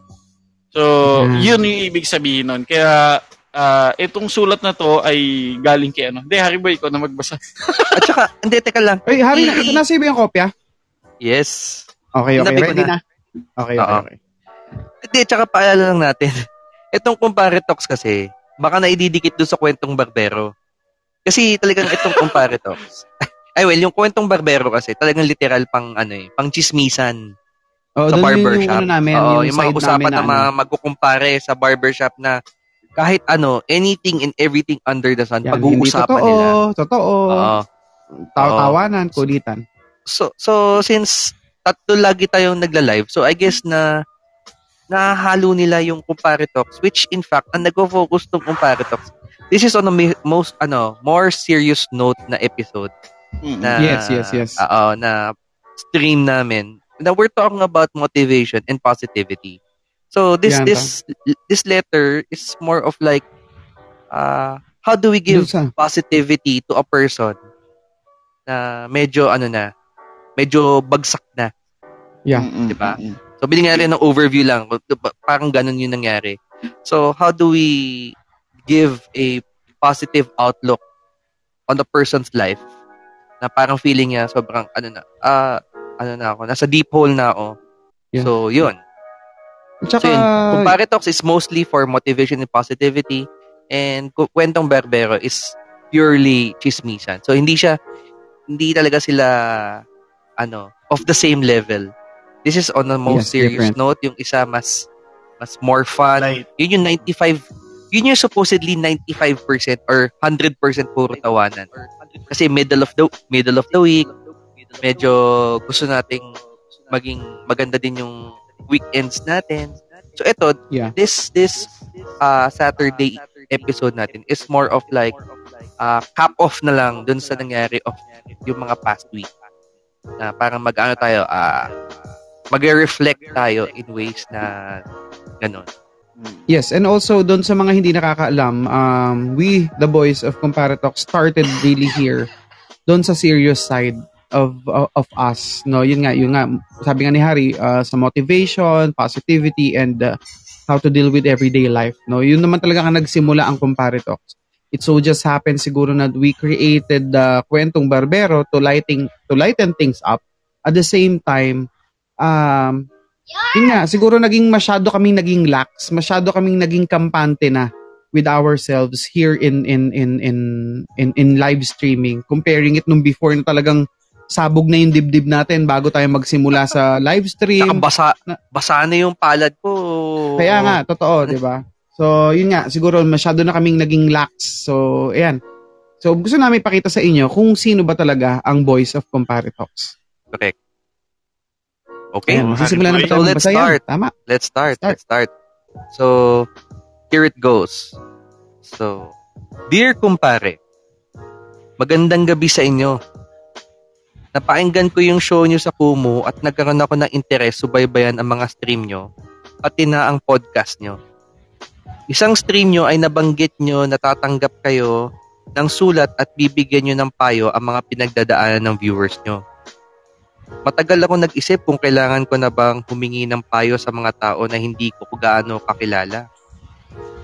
So, Hmm. yun yung ibig sabihin nun. Kaya, ah, itong sulat na to ay galing kay ano. Hindi, Harry Boy, ikaw na magbasa. At saka, hindi, teka lang. Ay, Harry, na, nasa ba yung kopya? Yes. Okay, okay. Ready na. na. Okay, okay, okay. Hindi, tsaka paalala lang natin. Itong Compare Talks kasi, baka naididikit doon sa kwentong barbero. Kasi talagang itong Compare Talks. Ay, well, yung kwentong barbero kasi, talagang literal pang, ano eh, pang chismisan Oh, sa barbershop. yung ano namin, Oo, yung, yung, mga usapan na, na, ano. magkukumpare sa barbershop na kahit ano, anything and everything under the sun, Yan, pag-uusapan totoo, nila. Totoo, Oo. Tawa-tawanan, kulitan. So, so since tatlo lagi tayong nagla-live, so I guess na nahalo nila yung Compare Talks, which in fact, ang nag-focus tong Compare Talks, this is on a mi- most, ano, more serious note na episode na, Yes, yes, yes. Oo, na stream namin. Na we're talking about motivation and positivity. So this Yan, this this letter is more of like uh how do we give sa, positivity to a person na medyo ano na, medyo bagsak na. Yeah. Diba? So binigyan natin ng overview lang. Parang ganun yung nangyari. So how do we give a positive outlook on the person's life na parang feeling niya sobrang ano na, ah, ano na ako, nasa deep hole na ako. Yeah. So yun. Tsaka, So yun, Kumpare Talks is mostly for motivation and positivity and Kwentong Berbero is purely chismisan. So hindi siya hindi talaga sila ano, of the same level. This is on a most Yes, serious different. note, yung isa mas mas more fun. Light. Yun yung 95 yun yung supposedly 95% or 100% puro tawanan. Kasi middle of the middle of the week, medyo gusto nating maging maganda din yung weekends natin. So ito, Yeah. this this uh, Saturday episode natin is more of like uh, cap off na lang dun sa nangyari of yung mga past week. Na parang mag-ano tayo, uh, mag-reflect tayo in ways na ganun. Yes, and also doon sa mga hindi nakakaalam, um, we, the boys of Comparatalk, started really here doon sa serious side of of, of us. No, yun nga, yun nga, sabi nga ni Harry, uh, sa motivation, positivity, and uh, how to deal with everyday life. No, yun naman talaga ang nagsimula ang Comparatalks. It so just happened siguro na we created the kwentong barbero to lighting to lighten things up. At the same time, um, yun nga, siguro naging masyado kaming naging lax, masyado kaming naging kampante na with ourselves here in in in in in, in live streaming comparing it nung before na talagang sabog na yung dibdib natin bago tayo magsimula sa live Saka stream. basa, basa na yung palad ko. Kaya nga, totoo, 'di ba? So, yun nga, siguro masyado na kaming naging lax. So, ayan. So, gusto namin ipakita sa inyo kung sino ba talaga ang voice of Compare Talks. Correct. Okay, Ayan, magsisimula na ba tayo. So, let's start. Tama. let's start. Start. Let's start. So, here it goes. So, Dear kumpare, magandang gabi sa inyo. Napakinggan ko yung show nyo sa Kumu at nagkaroon ako ng interes subaybayan ang mga stream nyo pati na ang podcast nyo. Isang stream nyo ay nabanggit nyo na tatanggap kayo ng sulat at bibigyan nyo ng payo ang mga pinagdadaanan ng viewers nyo. Matagal ako nag-isip kung kailangan ko na bang humingi ng payo sa mga tao na hindi ko gaano kakilala.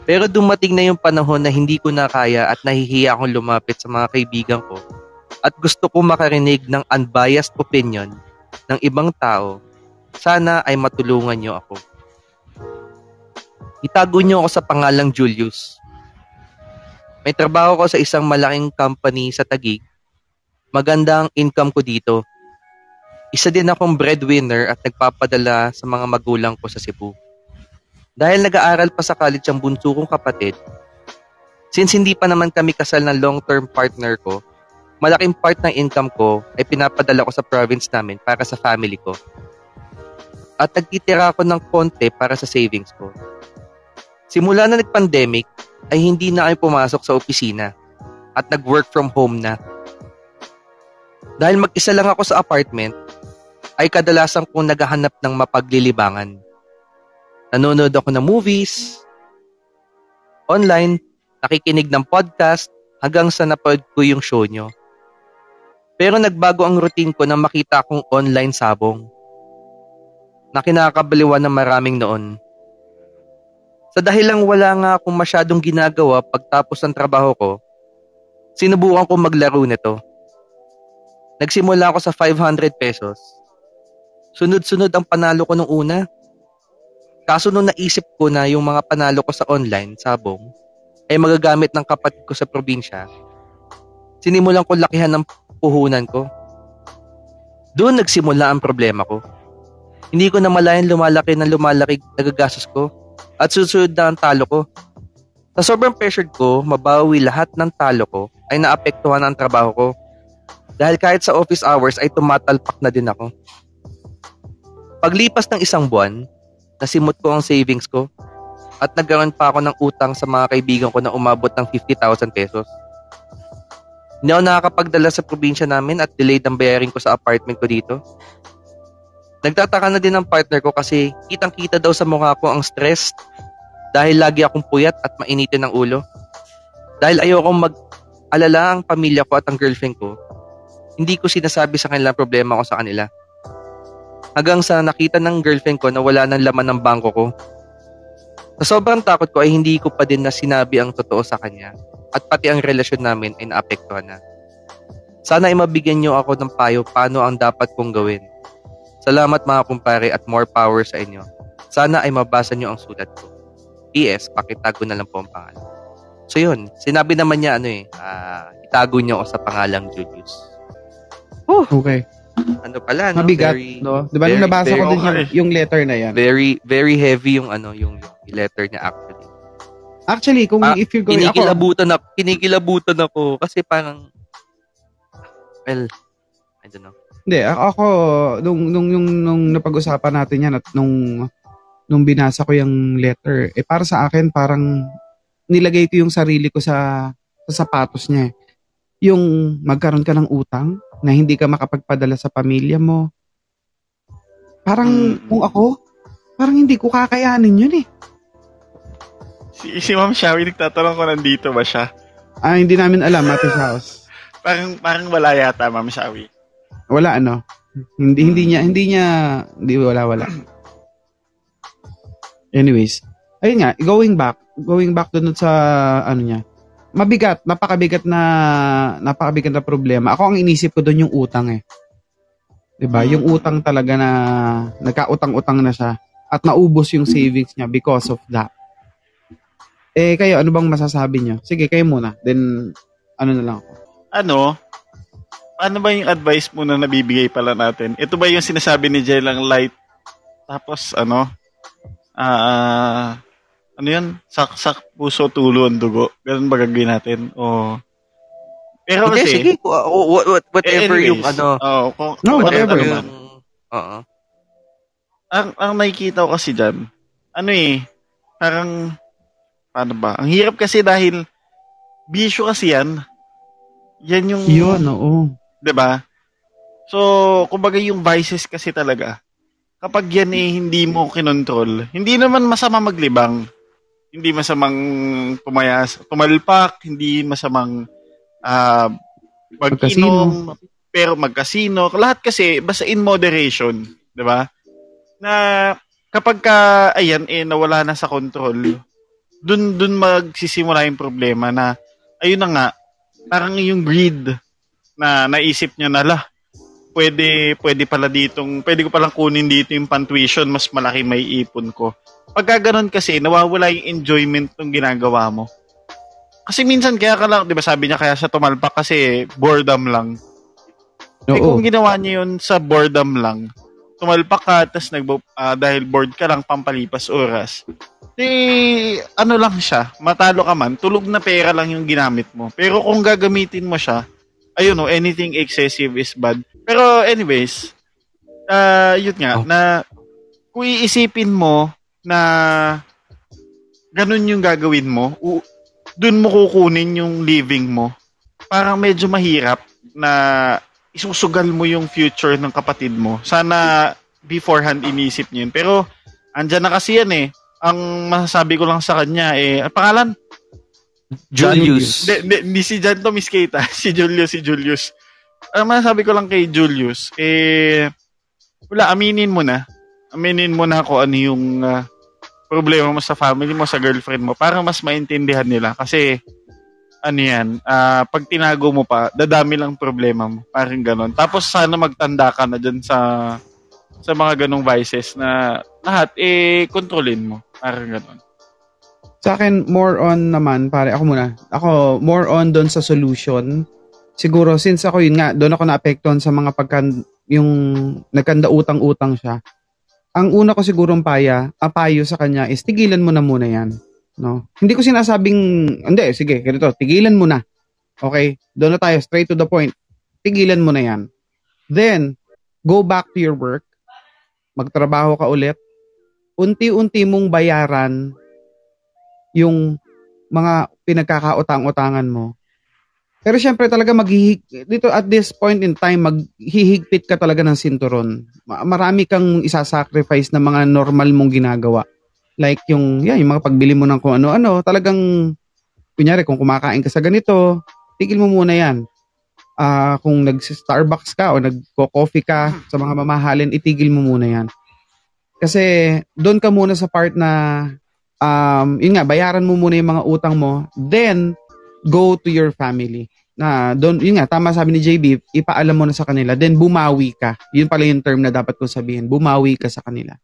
Pero dumating na yung panahon na hindi ko na kaya at nahihiya akong lumapit sa mga kaibigan ko at gusto ko makarinig ng unbiased opinion ng ibang tao. Sana ay matulungan niyo ako. Itago niyo ako sa pangalang Julius. May trabaho ko sa isang malaking company sa Taguig. Maganda ang income ko dito. Isa din akong breadwinner at nagpapadala sa mga magulang ko sa Cebu. Dahil nag-aaral pa sa college ang bunso kong kapatid, since hindi pa naman kami kasal ng long-term partner ko, malaking part ng income ko ay pinapadala ko sa province namin para sa family ko. At nagtitira ako ng konti para sa savings ko. Simula na nag-pandemic, ay hindi na kami pumasok sa opisina at nag-work from home na. Dahil mag-isa lang ako sa apartment, ay kadalasan kong naghahanap ng mapaglilibangan. Nanonood ako ng movies, online, nakikinig ng podcast, hanggang sa napod ko yung show nyo. Pero nagbago ang routine ko nang makita akong online sabong na kinakabaliwan ng maraming noon. Sa dahilang wala nga akong masyadong ginagawa pagtapos ng trabaho ko, sinubukan ko maglaro nito. Nagsimula ako sa 500 pesos. Sunod-sunod ang panalo ko nung una. Kaso nung naisip ko na yung mga panalo ko sa online, sabong, ay magagamit ng kapatid ko sa probinsya, sinimulan ko lakihan ng puhunan ko. Doon nagsimula ang problema ko. Hindi ko na malayan lumalaki ng lumalaki nagagastos ko at susunod na ang talo ko. Sa sobrang pressured ko, mabawi lahat ng talo ko ay naapektuhan ang trabaho ko. Dahil kahit sa office hours ay tumatalpak na din ako. Paglipas ng isang buwan, nasimot ko ang savings ko at nagkaroon pa ako ng utang sa mga kaibigan ko na umabot ng 50,000 pesos. Hindi ako nakakapagdala sa probinsya namin at delayed ang bayarin ko sa apartment ko dito. Nagtataka na din ang partner ko kasi kitang-kita daw sa mukha ko ang stress dahil lagi akong puyat at mainitin ng ulo. Dahil ayokong mag-alala ang pamilya ko at ang girlfriend ko, hindi ko sinasabi sa kanila problema ko sa kanila. Hanggang sa nakita ng girlfriend ko na wala ng laman ng bangko ko. Sa sobrang takot ko ay hindi ko pa din na sinabi ang totoo sa kanya at pati ang relasyon namin ay naapektuhan na. Sana ay mabigyan niyo ako ng payo paano ang dapat kong gawin. Salamat mga kumpare at more power sa inyo. Sana ay mabasa niyo ang sulat ko. PS, pakitago na lang po ang pangalan. So yun, sinabi naman niya ano eh, ah, itago niyo ako sa pangalang Julius. Okay. Ano pala, no? Mabigat, Very, no? Di ba very, nung nabasa ko very- din yung, yung letter na yan? very, very heavy yung ano, yung, yung letter niya actually. Actually, kung Ah, if you're going, ako, Kinikilabutan na, kinikilabutan ako kasi parang, well, I don't know. hindi, ako, ako, nung, nung, nung, nung napag-usapan natin yan at nung, nung binasa ko yung letter, eh para sa akin, parang nilagay ko yung sarili ko sa, sa sapatos niya. eh. Yung magkaroon ka ng utang na hindi ka makapagpadala sa pamilya mo. Parang, Mm. kung ako, parang hindi ko kakayanin yun eh. Si, si Ma'am Shawi, nagtatanong ko nandito ba siya? Ah, hindi namin alam, Matthew House. Parang, parang wala yata, Ma'am Shawi. Wala ano. Hindi hindi niya hindi niya hindi wala wala. Anyways, ayun nga, going back, going back dun sa ano niya. Mabigat, napakabigat na napakabigat na problema. Ako ang inisip ko doon yung utang eh. 'Di ba? Yung utang talaga na nagkautang-utang na siya at naubos yung savings niya because of that. Eh kayo, ano bang masasabi niyo? Sige, kayo muna. Then ano na lang ako. Ano? Ano ba yung advice mo na nabibigay pala natin? Ito ba yung sinasabi ni Jelang Light? Tapos, ano? Ah, ano yun? Saksak, puso, tulo, ang dugo. Ganun ba gagawin natin? O... Pero Hindi, kasi... sige, wha- wha- wha- whatever anyways, yung ano, oo, kung, No, kung whatever. ano yung, man. oo. ang, ang nakikita ko kasi dyan, ano eh, parang, paano ba? Ang hirap kasi dahil, bisyo kasi yan. Yan yung, Yun, oo. 'di ba? So, kumbaga yung vices kasi talaga, kapag yan eh hindi mo kinontrol, hindi naman masama maglibang. Hindi masamang pumayas, tumalpak, hindi masamang ah mag-inom, pero magkasino. Lahat kasi basta in moderation, 'di ba? Na kapag ka ayan eh nawala na sa control, dun dun magsisimula yung problema na ayun na nga, parang yung greed na naisip niya na lah pwede pwede pala ditong pwede ko palang kunin dito yung pan-tuition mas malaki may ipon ko. Pagka ganun kasi nawawala yung enjoyment ng ginagawa mo. Kasi minsan kaya ka lang, 'di ba sabi niya kaya sa tumalpak kasi boredom lang. Eh Oo. kung ginawa niya yun sa boredom lang, tumalpak ka tapos nag dahil bored ka lang pampalipas oras. eh, ano lang siya, matalo ka man, tulog na pera lang yung ginamit mo. Pero kung gagamitin mo siya, ayun no, anything excessive is bad. Pero anyways, uh, yun nga, Oh. na kung iisipin mo na ganun yung gagawin mo, u- dun mo kukunin yung living mo, parang medyo mahirap na isusugal mo yung future ng kapatid mo. Sana beforehand inisip niyo yun. Pero, andyan na kasi yan eh. Ang masasabi ko lang sa kanya eh, ang pangalan? Julius. Hindi, si Jan to, Miss Keita. Si Julius, si Julius. Ang masasabi ko lang kay Julius, eh, wala, aminin mo na. Aminin mo na kung ano yung ah, problema mo sa family mo, sa girlfriend mo, para mas maintindihan nila. Kasi, ano yan, ah, pag tinago mo pa, dadami lang problema mo. Parang ganon. Tapos sana magtanda ka na dyan sa sa mga ganong vices na lahat, eh, kontrolin mo. Parang ganon. Sa akin, more on naman, pare, ako muna. Ako, more on doon sa solution. Siguro, since ako yun nga, doon ako naapektuhan sa mga pagkan, yung nagkanda utang-utang siya. Ang una ko sigurong paya, apayo sa kanya is tigilan mo na muna yan. No? Hindi ko sinasabing, hindi, sige, ganito, tigilan mo na. Okay? Doon na tayo, straight to the point. Tigilan mo na yan. Then, go back to your work. Magtrabaho ka ulit. Unti-unti mong bayaran yung mga pinagkakautang-utangan mo. Pero syempre talaga maghihig dito at this point in time maghihigpit ka talaga ng sinturon. Ma- Marami kang isasacrifice na mga normal mong ginagawa. Like yung yeah, yung mga pagbili mo ng kung ano-ano, talagang kunyari kung kumakain ka sa ganito, tigil mo muna 'yan. Ah, kung nag-Starbucks ka o nagko-coffee ka sa mga mamahalin, itigil mo muna 'yan. Kasi doon ka muna sa part na um, yun nga, bayaran mo muna yung mga utang mo, then, go to your family. Na, doon, yun nga, tama sabi ni JB, ipaalam mo na sa kanila, then bumawi ka. Yun pala yung term na dapat kong sabihin, bumawi ka sa kanila.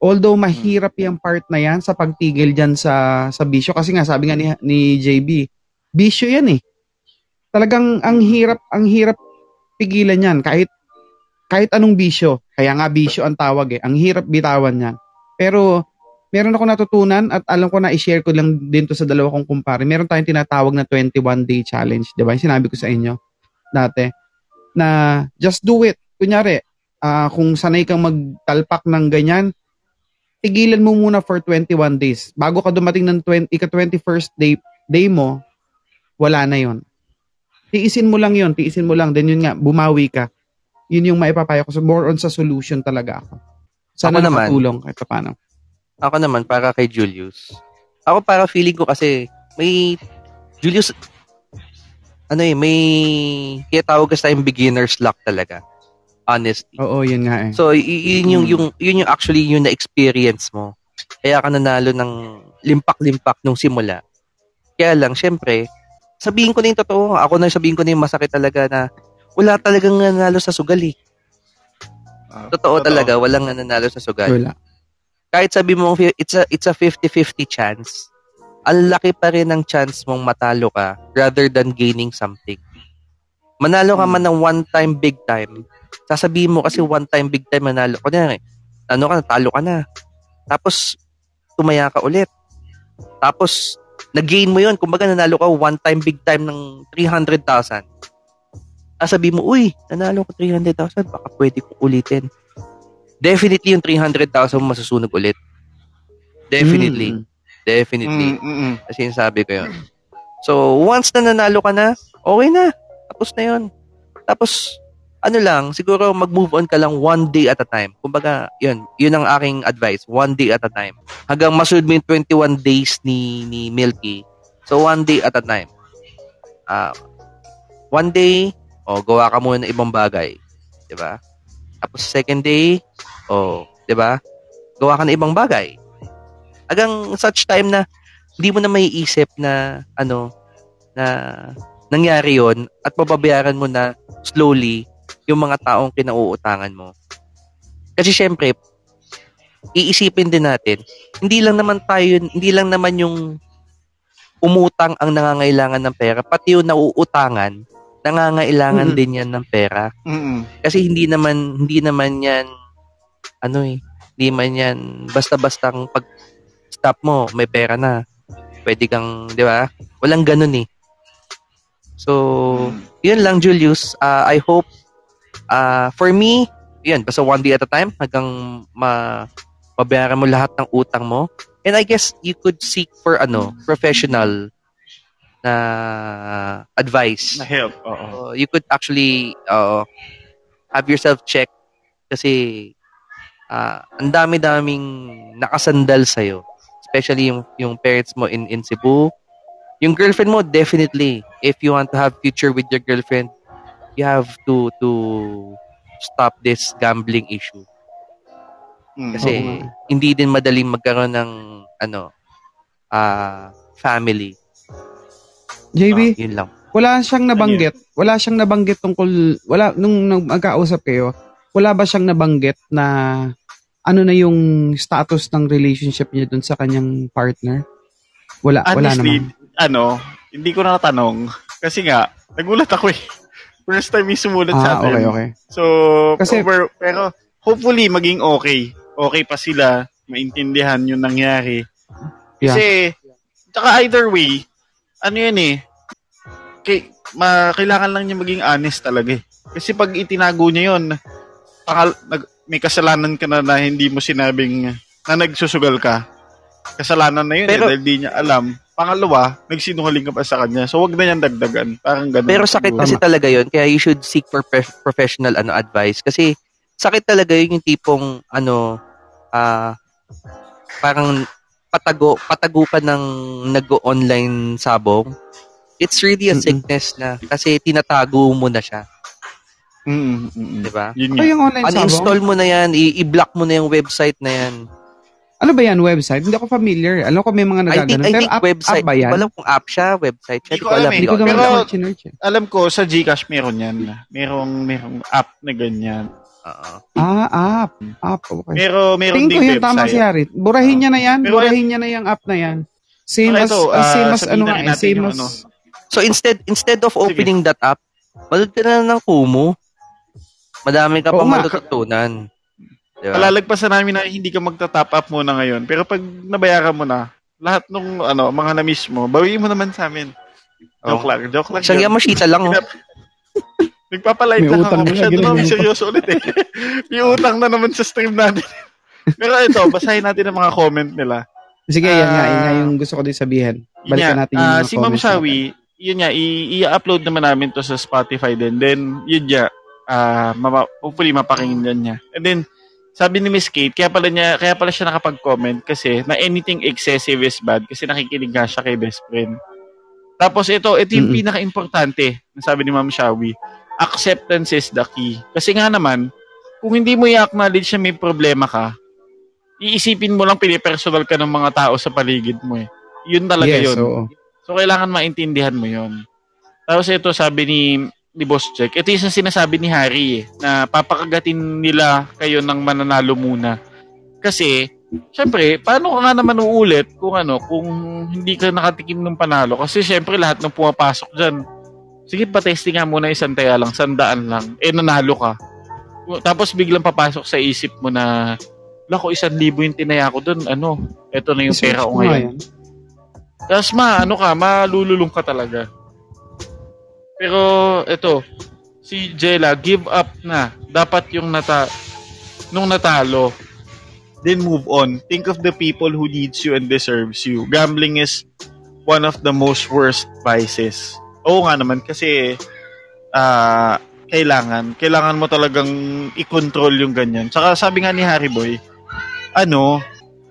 Although mahirap yung part na yan sa pagtigil dyan sa, sa bisyo, kasi nga sabi nga ni, ni JB, bisyo yan eh. Talagang ang hirap, ang hirap pigilan yan, kahit kahit anong bisyo. Kaya nga bisyo ang tawag eh. Ang hirap bitawan yan. Pero meron ako natutunan at alam ko na i-share ko lang din to sa dalawa kong kumpare. Meron tayong tinatawag na 21 day challenge, 'di ba? Sinabi ko sa inyo dati na just do it. Kunyari, ah, kung sanay kang magtalpak ng ganyan, tigilan mo muna for 21 days. Bago ka dumating ng 20, ika 21st day, day mo, wala na yon. Tiisin mo lang yon, tiisin mo lang. Then yun nga, bumawi ka. Yun yung maipapayo ko. So more on sa solution talaga ako. Sana Ako naman. nakatulong kahit paano. Ako naman, para kay Julius. Ako para feeling ko kasi, may, Julius, ano eh, may, kaya tawag kasi tayong beginner's luck talaga. Honestly. Oo, yun nga eh. So, y- yun yung, yung, yun yung actually yung na-experience mo. Kaya ka nanalo ng limpak-limpak nung simula. Kaya lang, syempre, sabihin ko na yung totoo. Ako na sabihin ko na yung masakit talaga na wala talagang nanalo sa sugal eh. Ah, Totoo, talaga, walang nanalo sa sugal Wala. Kahit sabi mo it's a it's a 50-50 chance, ang laki pa rin ng chance mong matalo ka rather than gaining something. Manalo ka man ng one time big time, sasabihin mo kasi one time big time manalo. Kunyari, ano ka, natalo ka na. Tapos, tumaya ka ulit. Tapos, nag-gain mo yun. Kumbaga, nanalo ka one time big time ng 300,000. Sasabihin mo, uy, nanalo ko 300,000, baka pwede ko ulitin definitely yung 300,000 mo masusunog ulit. Definitely. Mm. Definitely. Mm, mm, mm. Kasi sabi ko yun. So, once na nanalo ka na, okay na. Tapos na yun. Tapos, ano lang, siguro mag-move on ka lang one day at a time. Kumbaga, yun, yun ang aking advice. One day at a time. Hanggang masunod mo yung 21 days ni, ni Milky. So, one day at a time. Ah, one day, o, gawa ka muna ng ibang bagay. 'Di ba? Tapos second day, oh, 'di ba? Gawa ka ng ibang bagay. Hanggang such time na hindi mo na maiisip na ano na nangyari yon at mababayaran mo na slowly yung mga taong kinauutangan mo. Kasi syempre, iisipin din natin, hindi lang naman tayo, hindi lang naman yung umutang ang nangangailangan ng pera, pati yung nauutangan, nangangailangan Mm. din yan ng pera. Mm-mm. Kasi hindi naman hindi naman yan ano eh, hindi man yan basta-bastang pag stop mo, may pera na. Pwede kang, di ba? Walang ganun eh. So, yun lang, Julius. Uh, I hope, uh, for me, yun, basta one day at a time, hanggang ma mabayaran mo lahat ng utang mo. And I guess you could seek for ano, professional na advice. Na help, oo. Uh, you could actually uh, have yourself check kasi uh, ang dami-daming nakasandal sa'yo. Especially yung, yung parents mo in, in Cebu. Yung girlfriend mo, definitely. If you want to have future with your girlfriend, you have to to stop this gambling issue. Mm. Kasi nga. hindi din madaling magkaroon ng ano ah family. JB, Ah, yun lang. wala siyang nabanggit. Wala siyang nabanggit tungkol, wala, nung magkausap kayo, wala ba siyang nabanggit na ano na yung status ng relationship niya dun sa kanyang partner? Wala, wala Honestly, naman. ano, hindi ko na natanong. Kasi nga, nagulat ako eh. First time yung sumulat Ah, sa atin. okay, okay. So, Kasi- over, pero hopefully maging okay. Okay pa sila, maintindihan yung nangyari. Yeah. Kasi, tsaka either way, ano yun eh, kay, ma, kailangan lang niya maging honest talaga eh. Kasi pag itinago niya yun, pangal, nag, may kasalanan ka na na hindi mo sinabing na nagsusugal ka. Kasalanan na yun Pero- eh, dahil di niya alam. Pangalawa, nagsinungaling ka pa sa kanya. So, wag na niyang dagdagan. Parang ganun. Pero sakit siguro. kasi talaga yun. Kaya you should seek for prof- professional ano advice. Kasi sakit talaga yun yung tipong ano, ah, parang patago, patago ka ng nag-online sabong. It's really a sickness na kasi tinatago mo na siya. Mm, mm. Di ba? Yun Ano yung online sabong? Uninstall mo na yan, i- i-block mo na yung website na yan. Ano ba yan, website? Hindi ako familiar. Alam ko may mga I think. I think app, website. app ba yan? Alam kung app siya, website siya. Hindi ko ko alam. alam eh. Hindi ko naman Pero- eh. Alam ko, sa Gcash meron yan. Merong, merong app na ganyan. Oo. Ah, app. App, okay. Pero, meron Tingin ko ding yun, tama si. Harit. Burahin niya na yan. Pero Burahin niya na yung app na yan. Same Okay, as, ito, as- same ah, as ano nga eh. Same yung as, ano. So instead instead of opening that app, manood ka na ng Kumu. Madami ka Oo pa nga. matututunan. Diba? Palalagpasan namin na hindi ka magta-top up muna ngayon. Pero pag nabayaran mo na, lahat nung ano, mga na-miss mo, bawiin mo naman sa amin. Joke Oh. lang, joke lang. Isang yun. Yamashita lang. Oh. Nagpapalight May lang utang ako. na Masyado na seryoso ulit eh. May utang na naman sa stream natin. Pero ito, basahin natin ang mga comment nila. sige, yan nga. Yan nga Ah, yung gusto ko din sabihin. Yun Balikan nga, natin yung ah, mga si Ma'am comments Shawi, yun nga, i- i-upload naman namin to sa Spotify din. Then, yun nga, ah, mama, hopefully mapakinggan niya. And then, sabi ni Miss Kate, kaya pala niya, kaya pala siya nakapag-comment kasi na anything excessive is bad kasi nakikinig nga siya kay best friend. Tapos ito, ito yung Mm-mm. pinaka-importante, na sabi ni Ma'am Shawi, acceptance is the key. Kasi nga naman, kung hindi mo i-acknowledge na may problema ka, iisipin mo lang pinipersonal ka ng mga tao sa paligid mo eh. Yun talaga yes, yun. oo. So, kailangan maintindihan mo yon. Tapos ito, sabi ni, ni Boss Jack, ito yung sinasabi ni Harry eh, na papakagatin nila kayo ng mananalo muna. Kasi, syempre, paano ka nga naman uulit kung ano, kung hindi ka nakatikim ng panalo? Kasi syempre, lahat ng pumapasok dyan, sige, pa-testing nga muna isang taya lang, sandaan lang, eh nanalo ka. Tapos biglang papasok sa isip mo na, lako, isang libo yung tinaya ko dun, ano, eto na yung pera ko ngayon. Tapos ma, ano ka, malululong ka talaga. Pero ito, si Jella, give up na. Dapat yung nata nung natalo, then move on. Think of the people who needs you and deserves you. Gambling is one of the most worst vices. Oo nga naman kasi ah kailangan kailangan mo talagang i-control yung ganyan. Saka sabi nga ni Harry Boy, ano,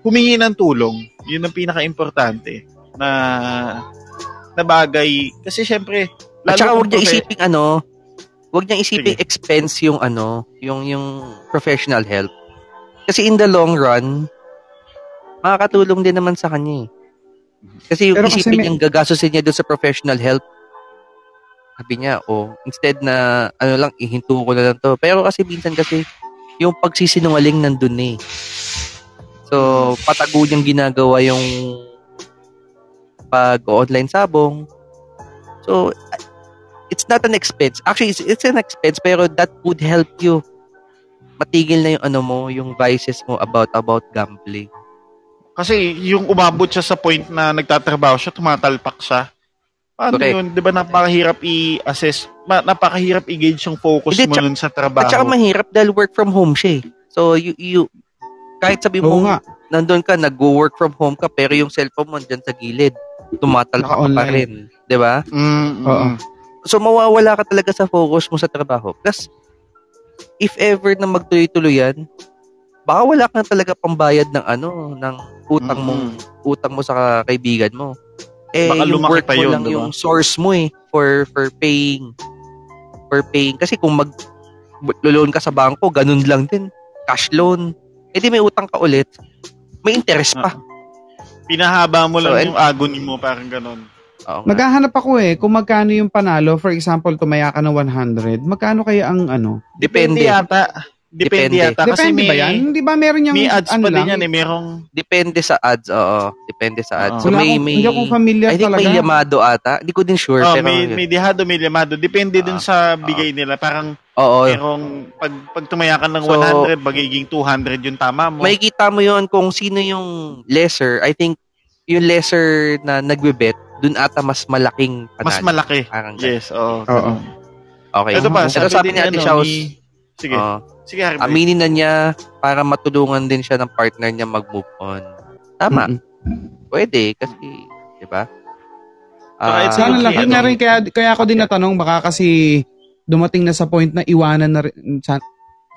humingi ng tulong. Yun ang pinaka-importante na na bagay kasi syempre At saka huwag niya isiping ano, huwag niya isiping Sige. expense yung ano, yung yung professional help. Kasi in the long run, makakatulong din naman sa kanya eh. Kasi yung Pero kasi isipin may- niyang gagastusin niya doon sa professional help, sabi niya, oh, instead na, ano lang, ihinto ko na lang to. Pero kasi minsan kasi, yung pagsisinungaling nandun eh. So, patago niyang ginagawa yung pag-online sabong. So, it's not an expense. Actually, it's, it's an expense, pero that would help you matigil na yung ano mo, yung vices mo about about gambling. Kasi yung umabot siya sa point na nagtatrabaho siya, tumatalpak siya. Paano Correct. yun? Di ba napakahirap i-assess, ma- napakahirap i-gauge yung focus Hindi, mo tsaka- nun sa trabaho. At saka mahirap dahil work from home siya eh. So, you, you kahit sabi Oo mo, nga. nandun ka, nag-work from home ka, pero yung cellphone mo dyan sa gilid, tumatalpak ka pa rin. Di ba? Mm, Oo. So, mawawala ka talaga sa focus mo sa trabaho. Plus, if ever na magtuloy-tuloy yan, baka wala ka talaga pambayad ng ano, ng utang mo, utang mo sa kaibigan mo. Eh, Baka yung work pa mo yun, lang diba? yung source mo eh, for, for paying. For paying. Kasi kung mag, loan ka sa bangko, ganun lang din. Cash loan. Eh di may utang ka ulit. May interest pa. Pinahaba mo lang So, and- yung agony mo, parang ganun. Nga. Maghahanap ako eh, kung magkano yung panalo, for example, tumaya ka ng 100, magkano kaya ang ano? Depende. yata. Depende, Depende. yata. Kasi Depende may, ba yan? Hindi ba meron yung may ads ano pa din yan eh. Merong, Depende sa ads, oo. Depende sa ads. Oo. So Wala may, may, hindi ako familiar I think talaga. may Yamado ata. Hindi ko din sure. oh, pero may, yun. may dihado, may lamado. Depende dun Ah, sa bigay nila. Parang Oo. merong, pag, pag tumaya ka ng So, 100, magiging 200 yung tama mo. Makikita mo yon kung sino yung lesser. I think yung lesser na nagbe-bet, dun ata mas malaking panalo. Mas malaki. Parang. Yes, oo. Oo. Okay. Ito pa, Ito sabi, ni Ate ano, Shaws, ni- Sige, oo, sige Harvey. aminin na niya para matulungan din siya ng partner niya mag-move on. Tama. Mm-mm. Pwede kasi, di ba? It's Sana lang, yun ano? nga rin, kaya, kaya ako din natanong, baka kasi dumating na sa point na iwanan na rin.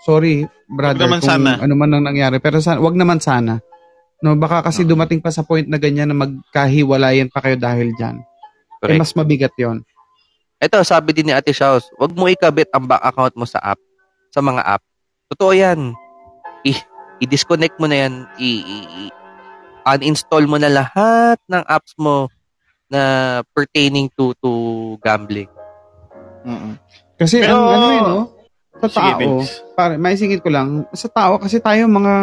sorry, brother, Wag naman kung sana. ano man ang nangyari. Pero sana, wag naman sana. No, baka kasi Oo. dumating pa sa point na ganyan na magkahiwalayan pa kayo dahil dyan. Eh, mas mabigat yon. Ito, sabi din ni Ate Shaws, wag mo ikabit ang bank account mo sa app, sa mga app. Totoo yan. I- i-disconnect mo na yan. I- i- i- uninstall mo na lahat ng apps mo na pertaining to to gambling. Mm-mm. Kasi Pero- ang ano yun, no? Sa tao, Vince. pare, may singit ko lang, sa tao, kasi tayo mga,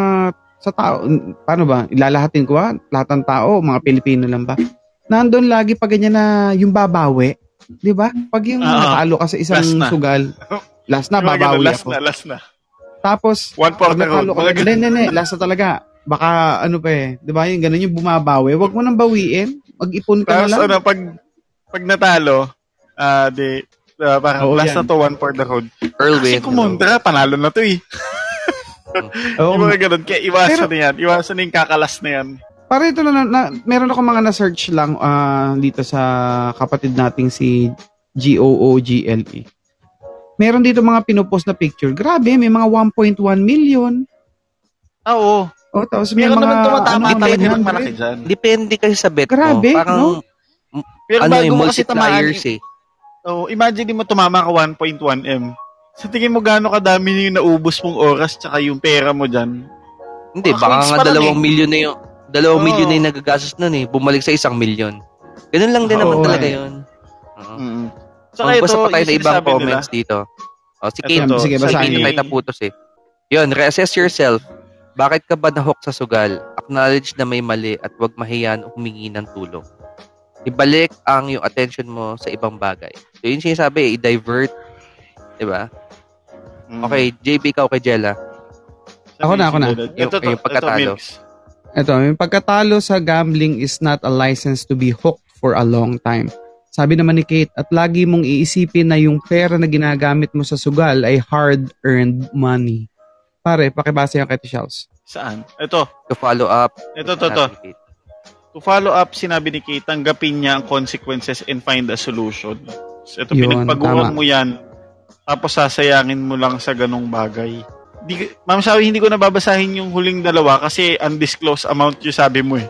sa tao, paano ba, ilalahatin ko ba? Lahat ng tao, mga Pilipino lang ba? Nandun lagi pag ganyan na yung babawi. Di ba? Pag yung Oo. natalo ka sa isang Last na. sugal, last na, Yung mga ganun, babawi last ako. na, last na. Tapos, One pag for the road. natalo ka, hindi, hindi, hindi, last na talaga. Baka, ano pa eh, di ba, yung ganun yung bumabawi. Huwag mo nang bawiin. Mag-ipon ka na Tapos lang. ano, pag, pag natalo, ah, di, ah, parang Oo, last yan. na to, one for the road. Earl Kasi kumontra, panalo na to eh. Oo, yung mga ganun. Kaya iwasan Pero- na yan. Iwasan na yung kakalas na yan. Para ito na, na meron ako mga na-search lang ah, dito sa kapatid nating si G-O-O-G-L-E. E. Meron dito mga pinupost na picture. Grabe, may mga 1.1 million. Ah, oo. Oh, tapos may Meron mga naman tumatama ano, talaga ng 100. malaki dyan. Depende kasi sa bet Grabe, mo. Parang, no? Pero ano bago yung mo kasi tamaan, eh. oh, imagine mo tumama ka 1.1M. Sa tingin mo gaano kadami yung naubos mong oras tsaka yung pera mo dyan. Hindi, Mga baka nga dalawang eh. milyon na yung, dalawang Oo. milyon na yung nagagastos nun eh. Bumalik sa isang milyon. Ganun lang din Oo, naman eh. talaga yun. Oo. Mm. Magbasa pa tayo ng ibang comments dito. O, si Ito Kate, to, sige, si basahin Kate tayo taputos eh. Yun, reassess yourself. Bakit ka ba nahok sa sugal? Acknowledge na may mali at huwag mahiyan humingi ng tulong. Ibalik ang yung attention mo sa ibang bagay. So, yun sinasabi, eh, i-divert. Diba? Mm. Okay, JB, ikaw kay Jella. Ako na, ako na. Ito, ito, Yung- pagkatalo. Ito, yung pagkatalo sa gambling is not a license to be hooked for a long time. Sabi naman ni Kate, at lagi mong iisipin na yung pera na ginagamit mo sa sugal ay hard-earned money. Pare, pakibasa yung Kate Shaws. Saan? Ito. To follow up. Ito, to, to. To follow up, sinabi ni Kate, tanggapin niya ang consequences and find a solution. So, ito, Yun, pinagpaguran tama. mo yan, tapos sasayangin mo lang sa ganong bagay. Di, Ma'am Shawi, hindi ko nababasahin yung huling dalawa kasi undisclosed amount yung sabi mo eh.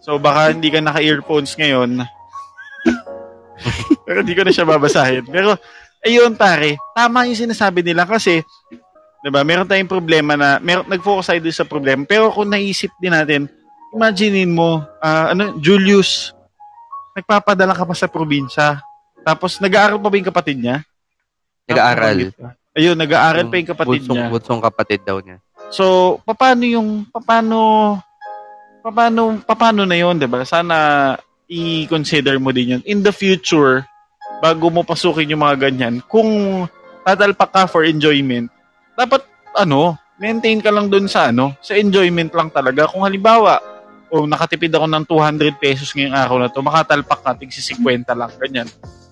So baka hindi ka naka-earphones ngayon. Pero hindi ko na siya babasahin. Pero ayun pare, tama yung sinasabi nila kasi 'di ba? Meron tayong problema na meron nag-focus tayo sa problema. Pero kung naisip din natin, imaginein mo, ah, ano, Julius, nagpapadala ka pa sa probinsya. Tapos nag-aaral pa ba yung kapatid niya? Nag-aaral. Ayun, nag-aaral pa yung kapatid bunsong, niya. Bunsong kapatid daw niya. So, paano yung paano paano paano na 'yon, 'di ba? Sana i-consider mo din 'yon in the future bago mo pasukin yung mga ganyan. Kung tatalpak ka for enjoyment, dapat ano, maintain ka lang doon sa ano, sa enjoyment lang talaga. Kung halimbawa, o nakatipid ako ng 200 pesos ngayong araw na to, makatalpak ka, tig 50 lang, ganyan.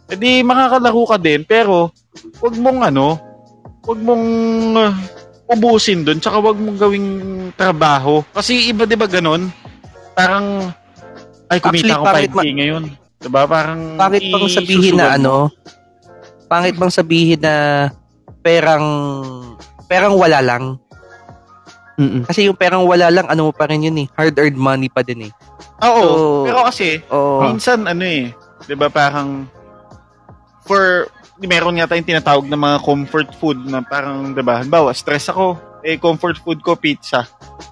E di, makakalaro ka din, pero, wag mong ano, wag mong uh, ubusin dun, tsaka wag mong gawing trabaho. Kasi iba, di ba ganon? Parang, ay, kumita Actually, pangit 5K ngayon. Diba? Parang, Pangit bang sabihin na mo. ano? Pangit bang sabihin na perang perang wala lang? Mm-mm. Kasi yung perang wala lang, ano mo pa rin yun eh. Hard-earned money pa din eh. Oo. So, pero kasi, Oo. minsan ano eh, 'di ba parang for meron yata yung tinatawag na mga comfort food na parang 'di ba, halimbawa stress ako, eh comfort food ko pizza.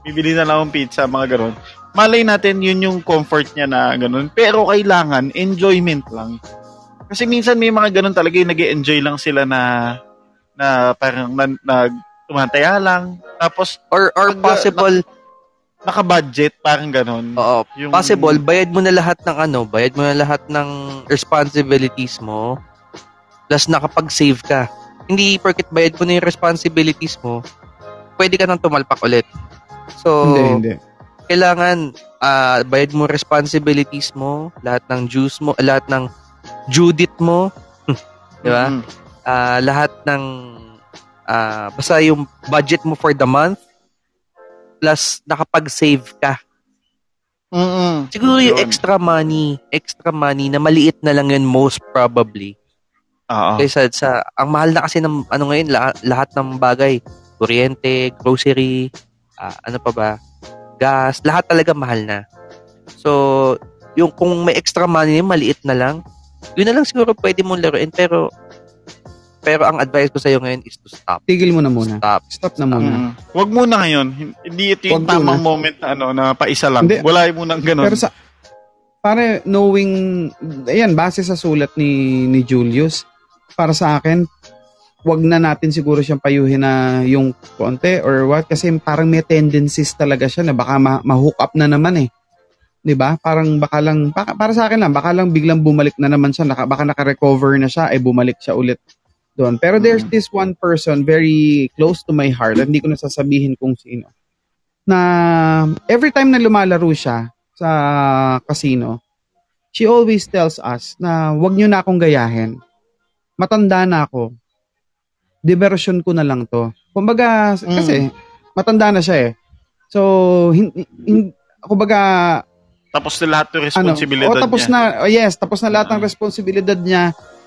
Bibili na lang akong pizza, mga ganun. Malay natin yun yung comfort niya na ganun. Pero kailangan enjoyment lang. Kasi minsan may mga ganun talaga yung nag enjoy lang sila na na parang na, nag tumataya lang. Tapos or or Pag- possible, naka-budget, parang ganun. oo, Yung, possible, bayad mo na lahat ng ano, bayad mo na lahat ng responsibilities mo, plus nakapag-save ka. Hindi porket bayad mo na yung responsibilities mo, pwede ka nang tumalpak ulit. So, hindi, hindi. kailangan ah bayad mo responsibilities mo, lahat ng dues mo, lahat ng Judith mo, di ba? Mm. Ah, lahat ng ah basta yung budget mo for the month plus nakapag-save ka. Mm-mm. Siguro yung Yun. extra money, extra money na maliit na lang yun most probably. Oo. Kaysa sa, ang mahal na kasi ng ano ngayon, lahat, lahat ng bagay. Kuryente, grocery, ah, ano pa ba, gas, lahat talaga mahal na. So, yung kung may extra money, maliit na lang, yun na lang siguro pwede mong laruin. Pero, pero ang advice ko sa'yo ngayon is to stop. Tigil mo na muna. Stop. Stop na muna. Mm. Wag muna ngayon. Hindi ito yung Wag tamang muna. moment na ano na paisa lang. Hindi. Wala yung munang ganun. Pero sa pare knowing ayan base sa sulat ni ni Julius para sa akin wag na natin siguro siyang payuhin na yung konti or what kasi parang may tendencies talaga siya na baka ma- ma-hook up na naman eh. 'Di ba? Parang baka lang baka, para sa akin lang baka lang biglang bumalik na naman siya naka, baka naka-recover na siya ay bumalik siya ulit doon. Pero there's Mm. this one person very close to my heart hindi ko na sasabihin kung sino na every time na lumalaro siya sa casino, she always tells us na wag niyo na akong gayahin. Matanda na ako. Diversion ko na lang to. Kumbaga, Mm. kasi matanda na siya eh. So, hin, hin, kumbaga, Tapos na lahat ng ano, responsibilidad oh, tapos niya. na, oh, yes, tapos na lahat ng Ah. responsibilidad niya.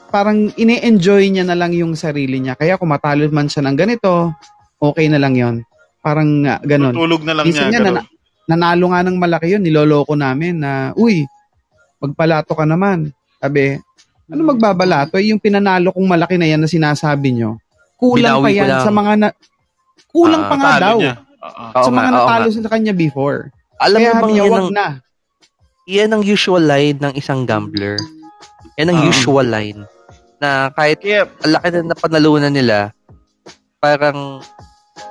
Parang ine-enjoy niya na lang yung sarili niya. Kaya kung matalo man siya ng ganito, okay na lang yon Parang uh, ganon. Tutulog na lang Minsan niya. ganun. nanalo nga ng malaki yun, niloloko namin na, uy, magpalato ka naman. Sabi, ano magbabalato? Eh, Yung pinanalo kong malaki na yan na sinasabi nyo, kulang Binawi pa ko yan lang. sa mga na, kulang Ah, pa nga daw. niya. Oo. Oo sa mga nga, natalo nga. sa kanya before. Alam Kaya mo bang yan ang, na. yan ang usual line ng isang gambler? Yan ang Ah. usual line. Na kahit ang laki na napanalunan nila, parang,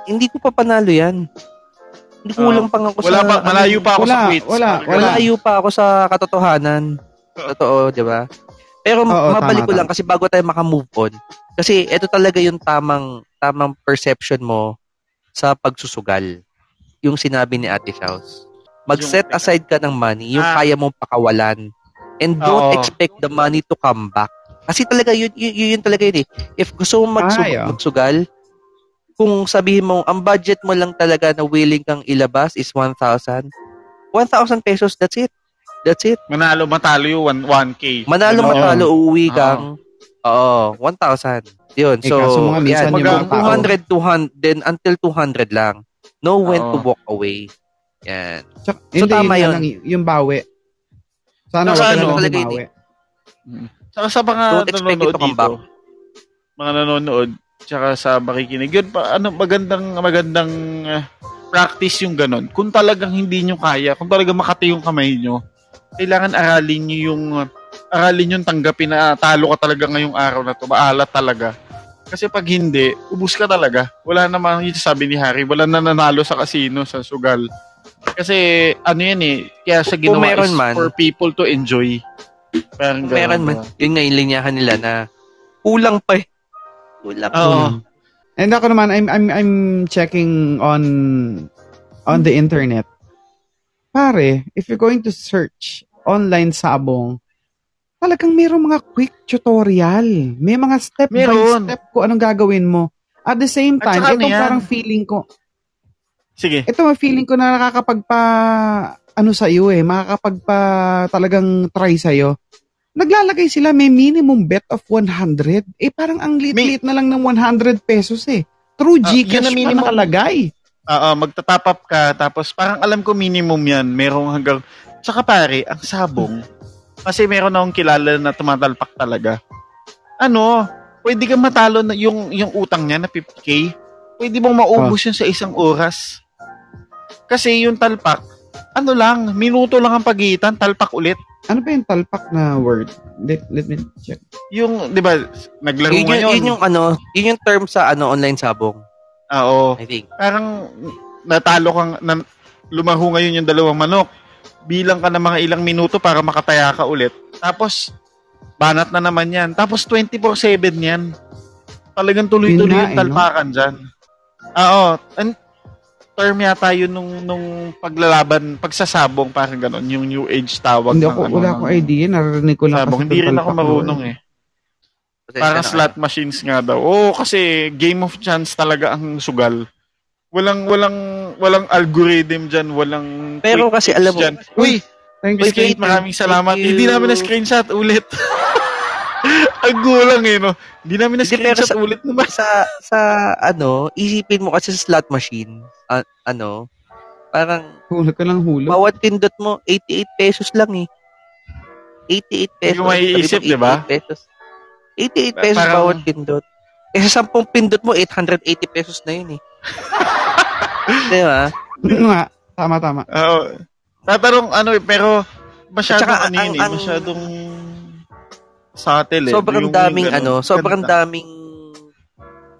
hindi ko pa panalo yan. Hindi kulang pa nga ako wala sa... pa, malayo pa ako Wala, sa quits. wala, wala. Malayo pa ako sa katotohanan. Totoo, di ba? Pero Oo, mabalik tama, ko lang kasi bago tayo makamove on. Kasi ito talaga yung tamang tamang perception mo sa pagsusugal. Yung sinabi ni Ate Shaus. Mag-set aside ka ng money, yung Ah. kaya mong pakawalan. And don't Oo. expect the money to come back. Kasi talaga yun, yun, yun, yun talaga yun eh. If gusto mong magsug- Ay, oh. magsugal, kung sabihin mo, ang budget mo lang talaga na willing kang ilabas is 1,000, 1,000 pesos, that's it. That's it. Manalo, matalo yung 1, 1K. Manalo Ganun. matalo, uuwi Oo. kang, oo, 1,000. Yun. Eh, So, kaso mga yan. yung mga Kung 200, 200, then until 200 lang. Know when Oo. to walk away. Yan. Tsaka, So, hindi, tama yun lang, yung bawi. Sana wag ano, na lang talaga yun bumawi. Saka sa mga Don't nanonood dito, back. mga nanonood, tsaka sa makikinig, yun pa, ano, magandang, magandang ah, practice yung ganun. Kung talagang hindi nyo kaya, kung talagang makati yung kamay nyo, kailangan aralin nyo yung, aralin yung tanggapin na ah, talo ka talaga ngayong araw na to, maalat talaga. Kasi pag hindi, ubus ka talaga. Wala namang, yung sabi ni Harry, wala na nanalo sa casino, sa sugal. Kasi, ano yan eh, kaya Kung ginawa meron is man. for people to enjoy. Parang Kung meron man, yun nga yung linyahan nila na kulang pa eh. Kulang. Oo. And ako naman, I'm, I'm, I'm checking on, on the internet. Pare, if you're going to search online sabong, talagang mayroong mga quick tutorial. May mga step by Meron. step kung anong gagawin mo. At the same At time, saka ano ito yan? parang feeling ko, Sige. ito may feeling ko na nakakapagpa, ano sa iyo eh, makakapagpa talagang try sa iyo. Naglalagay sila may minimum bet of 100. Eh parang ang liit-liit na lang ng 100 pesos eh. True Ah, yun Gcash ang pa minimum. nakalagay. Oo, magtatap up ka, tapos parang alam ko minimum yan, merong hanggang, tsaka pare, ang sabong, kasi meron akong kilala na tumatalpak talaga. Ano, pwede kang matalo na yung, yung utang niya na 50k, pwede mong maubos yun sa isang oras. Kasi yung talpak, ano lang, minuto lang ang pagitan, talpak ulit. Ano ba yung talpak na word? Let, let me check. Yung, di ba, naglaro yun, ngayon. yun yung ano, yun yung term sa ano online sabong, Ah, oo. I think. parang natalo kang na, lumaho ngayon yung dalawang manok. Bilang ka ng mga ilang minuto para makataya ka ulit. Tapos banat na naman yan. Tapos 24/7 yan. Talagang tuloy-tuloy yung eh, talpakan dyan. Ah, oo. An- term yata yun nung, nung paglalaban, pagsasabong, parang ganon. Yung new age tawag. Hindi ng ako, ano, wala ng akong idea. Narinig ko lang Sabong. Hindi rin ako marunong eh. Pasensya Parang na slot machines nga daw. Oo, kasi game of chance talaga ang sugal. Walang walang walang algorithm diyan, walang Pero kasi alam mo- dyan. Uy, Thank Miss you. Kate, Thank you. maraming salamat. Thank you. Hindi namin na screenshot ulit. ang gulang eh, no? Hindi namin na screenshot sa- ulit naman. sa sa ano, isipin mo kasi sa slot machine, a- ano, parang Hulog ka lang hulog. bawat pindot mo 88 pesos lang eh. 88 pesos. Hindi ko maiisip, di ba? 88 pesos. 88 pesos Parang- bawat pindot. Eh sa 10 pindot mo 880 pesos na yun eh. di ba? Ano nga, tama, tama. Oo. Tatarong ano eh, pero masyadong ano yun eh, ang- masyadong subtle eh. Sobrang Yung- daming yung ano, sobrang ganda. daming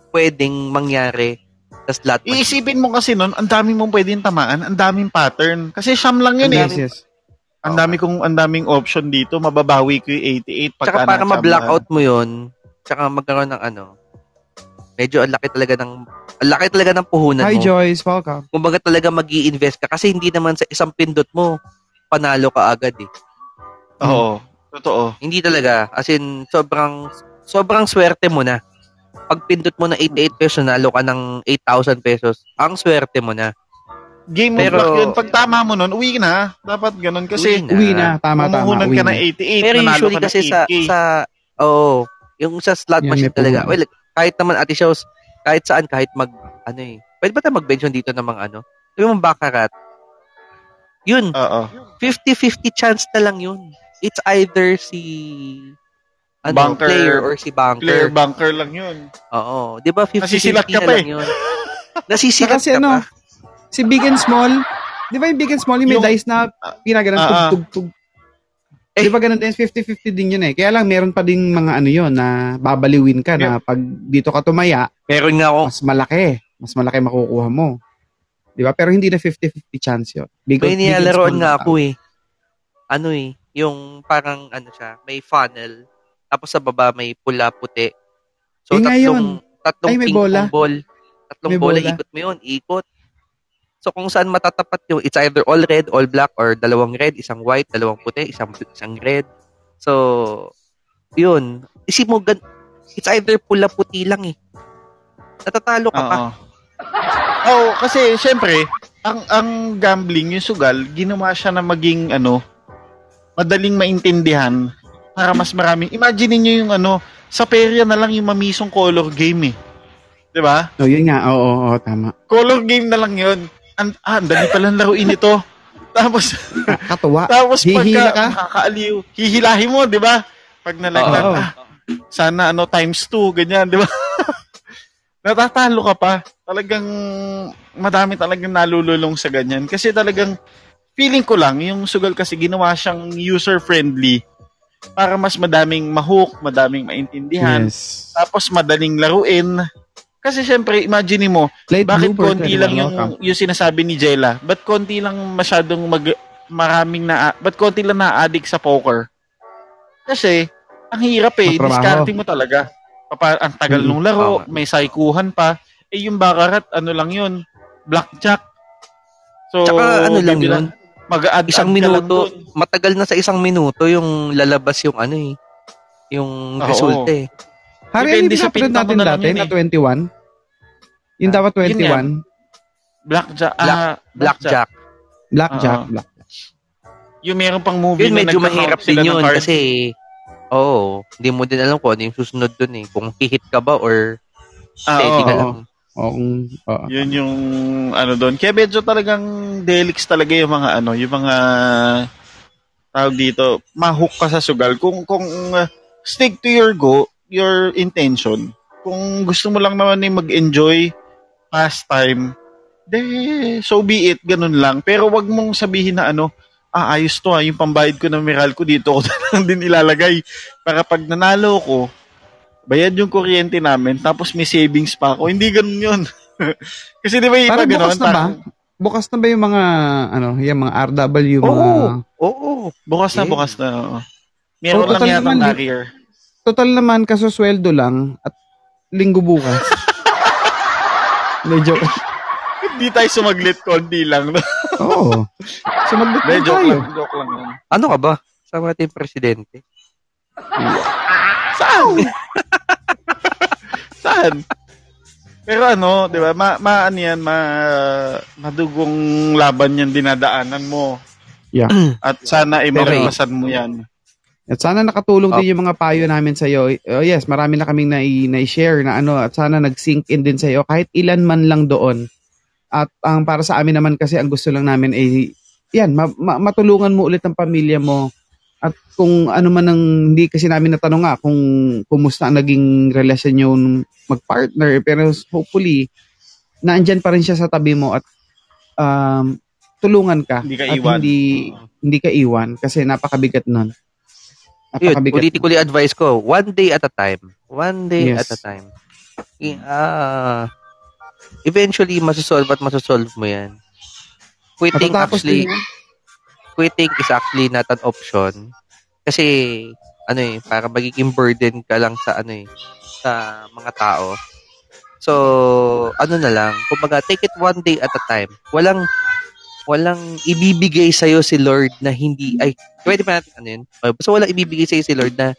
pwedeng mangyari sa slot machine. Iisipin mo kasi nun, ang dami mong pwedeng tamaan, ang daming pattern. Kasi siyam lang yun eh. Yes, yes. Ang dami kong ang daming option dito, mababawi ko yung 88 pagka Tsaka para ma-blackout mo yun, tsaka magkaroon ng ano, medyo ang laki talaga ng, ang laki talaga ng puhunan Hi, mo. Joyce. Welcome. Kumbaga talaga mag invest ka kasi hindi naman sa isang pindot mo, panalo ka agad eh. Oo. Totoo. Hindi talaga. As in, sobrang, sobrang swerte mo na. Pag pindot mo na 88 pesos, nalo ka ng 8,000 pesos, ang swerte mo na. Game of Pero- luck yun. Pag tama mo nun, uwi na. Dapat ganun. Kasi Uwi na. Tama, tama. mamuhunan Uwi ka na. ng 88, Pero nanalo usually ka kasi sa, 8K. sa, oh, yung sa slot Yan, machine talaga. Well, kahit naman ate shows, kahit saan, kahit mag, ano eh. Pwede ba tayo mag-mention dito ng mga ano? Sabi mo baccarat. Yun, Oo. 50-50 chance na lang yun. It's either si ano, Bunker. player or si banker. Clear bunker lang yun. Oo. Di ba 50-50 Nasisilat ka na pa lang eh. yun. Nasisilat Kasi ka ano, pa. Si Big and Small, di ba yung Big and Small, yung may Yung- dice na pinaganan, Ah, ah. tug, tug, tug. Eh. Di ba ganun din, 50-50 din yun eh. Kaya lang, meron pa din mga ano yun, na babaliwin ka na pag dito ka tumaya, Meron nga ako. mas malaki. Mas malaki makukuha mo. Di ba? Pero hindi na 50-50 chance yun. Big, May nilalaroan nga ako eh. Ano eh, yung parang ano siya, may funnel. Tapos sa baba may pula puti. So Eh, tatlong tatlong Ay, may ping bola. ball. Tatlong May bola, bola. ikot mo yun, ikot. So kung saan matatapat yung it's either all red, all black or dalawang red, isang white, dalawang puti, isang isang red. So yun, isip mo gan it's either pula puti lang eh. Natatalo ka pa. Oo. Oo, kasi syempre, ang ang gambling, yung sugal, ginawa siya na maging ano, madaling maintindihan para mas maraming. Imagine niyo yung ano, sa perya na lang yung mamisong color game eh. 'Di ba? Oh, yun nga. Oo, oo, oo, tama. Color game na lang 'yon. Ang ah, ang dali palang laruin ito. Tapos Katuwa. tapos Hihila pagka ka? makakaaliw, hihilahin mo, 'di ba? Pag nalaglag, Oo. ah, sana ano times 2 ganyan, 'di ba? Natatalo ka pa. Talagang madami talagang nalululong sa ganyan kasi talagang feeling ko lang yung sugal kasi ginawa siyang user friendly para mas madaming mahook, madaming maintindihan, Yes. tapos madaling laruin. Kasi syempre, imagine mo, Light bakit blue, konti Bertrand, lang yung, yung sinasabi ni Jella? Ba't konti lang masyadong mag, maraming na, ba't konti lang na-addict sa poker? Kasi, ang hirap eh, Matrabaho. discarding mo talaga. Papa, ang tagal Mm, nung laro, tama. may saikuhan pa. Eh, yung bakarat, ano lang yun, blackjack. So, Tsaka ano lang yun, Mag-add Isang minuto, matagal na sa isang minuto yung lalabas yung ano eh. Yung Oo. resulta eh. Hari, Depende hindi sa pinta mo natin na dati na eh. 21? Yung Ah, dapat yun nga. 21? Blackjack. Black- ah, Blackjack. Blackjack. Oo. Black. Yung meron pang movie Yun, na medyo mahirap din yun card. kasi, oo, hindi mo din alam kung ano yung susunod dun eh. Kung hihit ka ba or Ah, steady ka lang. Oo. oo. Yun yung ano doon. Kaya medyo talagang delix talaga yung mga ano, yung mga tawag dito, mahook ka sa sugal. Kung kung uh, stick to your go, your intention. Kung gusto mo lang naman eh mag-enjoy pastime, de so be it, ganun lang. Pero wag mong sabihin na ano, ah, ayos to ah, yung pambayad ko ng Meral ko dito ko na lang din ilalagay. Para pag nanalo ko, bayad yung kuryente namin, tapos may savings pa ako. Hindi ganun yun. Kasi di ba yung iba Parang ganun? bukas na ba? Bukas na ba yung mga, ano, yung mga RW, mga... Oo. Oo. Bukas na, Yeah. bukas na. oo. Meron Oo, lang yata di- career. Total naman, kasusweldo lang at linggo bukas. Medyo, Hindi tayo sumaglit, konti lang. oo. Sumagot Hindi, na joke tayo. lang, joke lang. Ano ka ba? Sa ating presidente. Saan? Saan? Pero ano, di ba, ma, ma ano yan, ma, madugong laban yan dinadaanan mo. Yeah. At sana ay Okay. mo yan. At sana nakatulong Oh. din yung mga payo namin sa iyo. Oh, yes, marami na kaming nai, nai-share na ano at sana nag-sink in din sa iyo kahit ilan man lang doon. At ang para sa amin naman kasi ang gusto lang namin ay yan, ma- ma- matulungan mo ulit ang pamilya mo. At kung ano man ang hindi kasi namin natanong nga kung kumusta ang naging relasyon niyo mag-partner pero hopefully naandyan pa rin siya sa tabi mo at um, tulungan ka Hindi ka at iwan. hindi hindi ka iwan kasi napakabigat nun. Yun, yung advice ko. One day at a time. One day Yes. at a time. Ah, eventually, masasolve at masasolve mo yan. Quitting Matatapos actually, din quitting is actually not an option. Kasi, ano eh, para magiging burden ka lang sa, ano eh, sa mga tao. So, ano na lang, kumbaga, take it one day at a time. Walang, walang ibibigay sa'yo si Lord na hindi, ay, pwede pa natin, ano yun? Uh, So, walang ibibigay sa'yo si Lord na,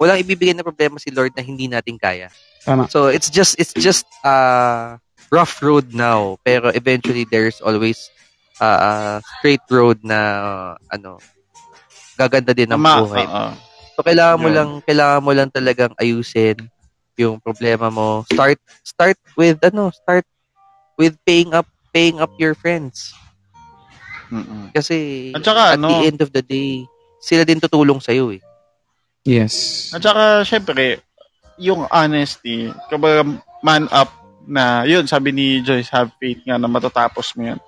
walang ibibigay na problema si Lord na hindi natin kaya. Tama. So, it's just, it's just, uh, rough road now. Pero eventually, there's always uh, uh, straight road na, uh, ano, gaganda din ang Tama, buhay. oo. So kailangan mo Yun. lang kailangan mo lang talagang ayusin yung problema mo. Start start with ano, start with paying up paying up your friends. Mm-mm. Kasi At saka, at ano, the end of the day, sila din tutulong sa iyo eh. Yes. At saka, syempre, yung honesty, kapag man up na, yun, sabi ni Joyce, have faith nga na matatapos mo yan.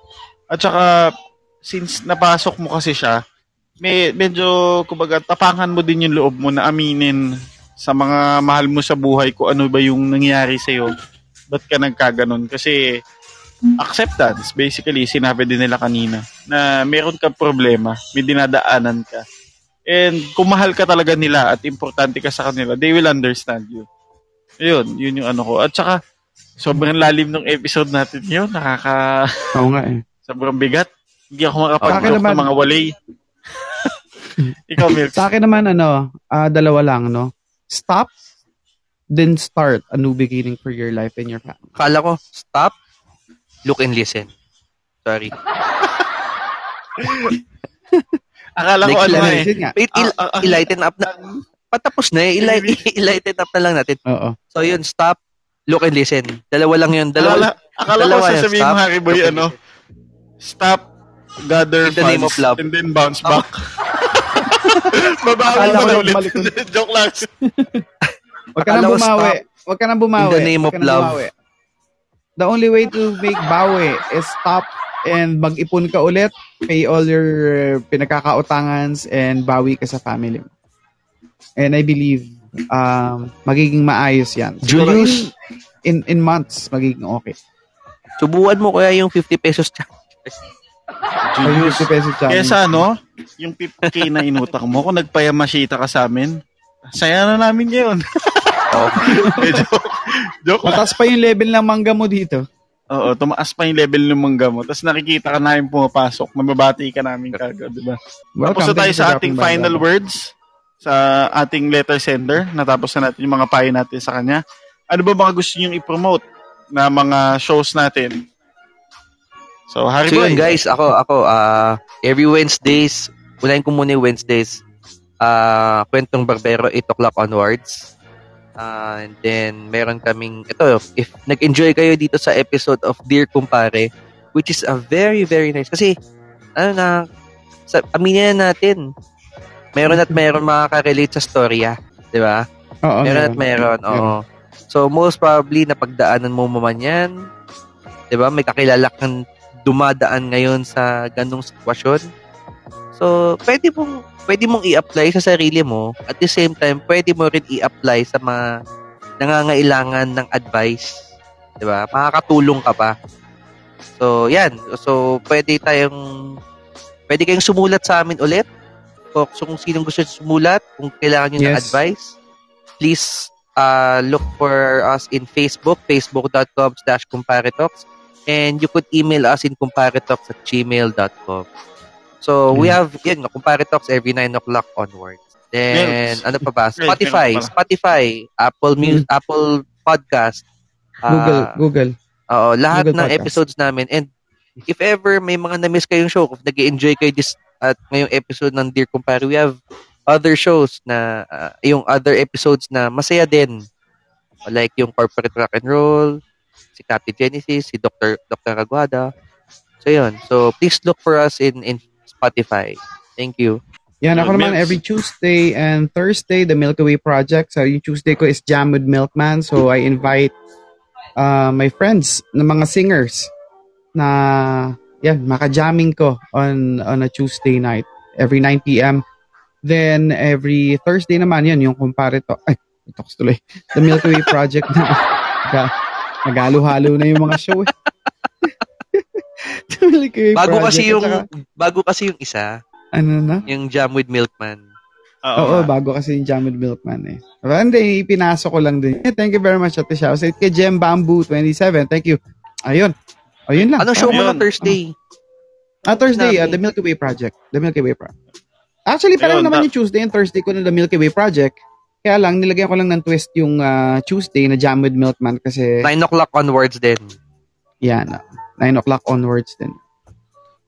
At saka, since napasok mo kasi siya, may, medyo, kumbaga, tapangan mo din yung loob mo na aminin sa mga mahal mo sa buhay ko ano ba yung nangyari sa'yo. Ba't ka nagkaganon? Kasi, acceptance, basically, sinabi din nila kanina, na meron ka problema, may dinadaanan ka. And kung mahal ka talaga nila at importante ka sa kanila, they will understand you. Yun, yun yung ano ko. At saka, sobrang lalim ng episode natin yun. Nakaka... Oo nga eh. sobrang bigat. Hindi ako makapag-joke naman- ng mga walay. Ikaw, Milk. Sa akin naman, ano, ah, dalawa lang, no? Stop, then start a new beginning for your life and your family. Kala ko, stop, look and listen. Sorry. Akala ko ano eh. Wait, il- ah, ah. i-lighten up na. Patapos na eh. Ili- i-lighten up na lang natin. Oo. So yun, stop, look and listen. Dalawa lang yun. Dalawa, Akala, akala ko dalawa sasabihin mo, Stop, Harry Boy, ano, stop, gather In the name funds, of love. and then bounce back. Babawi mo na ulit. Joke lang. Huwag ka nang bumawi. Huwag ka nang bumawi. In the name Huwag of ka nang love. bumawi. The only way to make bawi is stop and mag-ipon ka ulit, pay all your uh, pinagkakautangans, and bawi ka sa family mo. And I believe um, magiging maayos yan. Julius. In, in, in months, magiging okay. subuan mo kaya yung 50 pesos challenge. Julius. 50 pesos Kaya challenge. sa ano, yung 50k na inutak mo, kung nagpayamashita ka sa amin, saya na namin ngayon. Oh. Joke, joke lang. Mataas pa yung level ng mangga mo dito. Oo, tumaas pa yung level ng mangga mo. Tapos nakikita ka namin pumapasok. Mababati ka namin kagad, di ba? Tapos na tayo sa ating final brother. words sa ating letter sender. Natapos na natin yung mga payo natin sa kanya. Ano ba mga gusto niyong i-promote na mga shows natin? So, Harry So Boy. yun guys, ako, ako, ah every Wednesdays, unahin ko muna yung Wednesdays, ah kwentong barbero, 8 o'clock onwards. Ah, and then, meron kaming, ito, if nag-enjoy kayo dito sa episode of Dear Kumpare, which is a very, very nice. Kasi, ano na, sa, aminin na natin, meron at meron makaka-relate sa storya. Di ba? Oo, meron at meron, oo. So, most probably, napagdaanan mo man yan. 'Di ba May kakilala kang dumadaan ngayon sa ganong sitwasyon. So, pwede mong, pwede mong i-apply sa sarili mo. At the same time, pwede mo rin i-apply sa mga nangangailangan ng advice. 'Di ba Makakatulong ka pa. So, yan. So, pwede tayong, pwede kayong sumulat sa amin ulit. Kung, kung sinong gusto sumulat, kung kailangan ng Yes. advice, please uh, look for us in Facebook, facebook.com slash comparitox. And you could email us in comparitox at gmail.com. So, we Mm. have, yun, nga, comparitox every 9 o'clock onwards. Then, Yes. ano pa ba? Spotify. Spotify, Apple Music, Apple Podcast. Google, ah, Google. Oo, lahat Google ng Podcast. episodes namin. And if ever may mga na-miss kayong show, kung nag enjoy kayo this at ngayong episode ng Dear Compare, we have other shows na ah, yung other episodes na masaya din. Like yung Corporate Rock and Roll, si Captain Genesis, si Dr. Dr. Aguada. So yun. So please look for us in in Spotify. Thank you. Yan, ako naman every Tuesday and Thursday, the Milky Way Project. So, yung Tuesday ko is Jam with Milkman. So, I invite uh, my friends na mga singers na, yan, maka-jamming ko on, on a Tuesday night every 9 p.m. Then, every Thursday naman, yan, yung kumpare to, ay, talks tuloy, the Milky Way Project na, naga- nagalo-halo na yung mga show eh. Way Bago Project. kasi yung saka, bago kasi yung isa, ano na? yung Jam with Milkman. Oo, nga. bago kasi yung Jam with Milkman eh. Pero hindi, pinasok ko lang din. Eh, thank you very much, Ate Shao. Sa kay Gem Bamboo 27, thank you. Ayun. Ayun lang. Anong show mo na Thursday? Ah, Thursday, ah, The Milky Way Project. The Milky Way Project. Actually, parang Ayun, naman yung Tuesday and Thursday ko ng The Milky Way Project. Kaya lang, nilagyan ko lang ng twist yung ah, Tuesday na Jam with Milkman kasi 9 o'clock onwards din. yan, ah, 9 o'clock onwards din.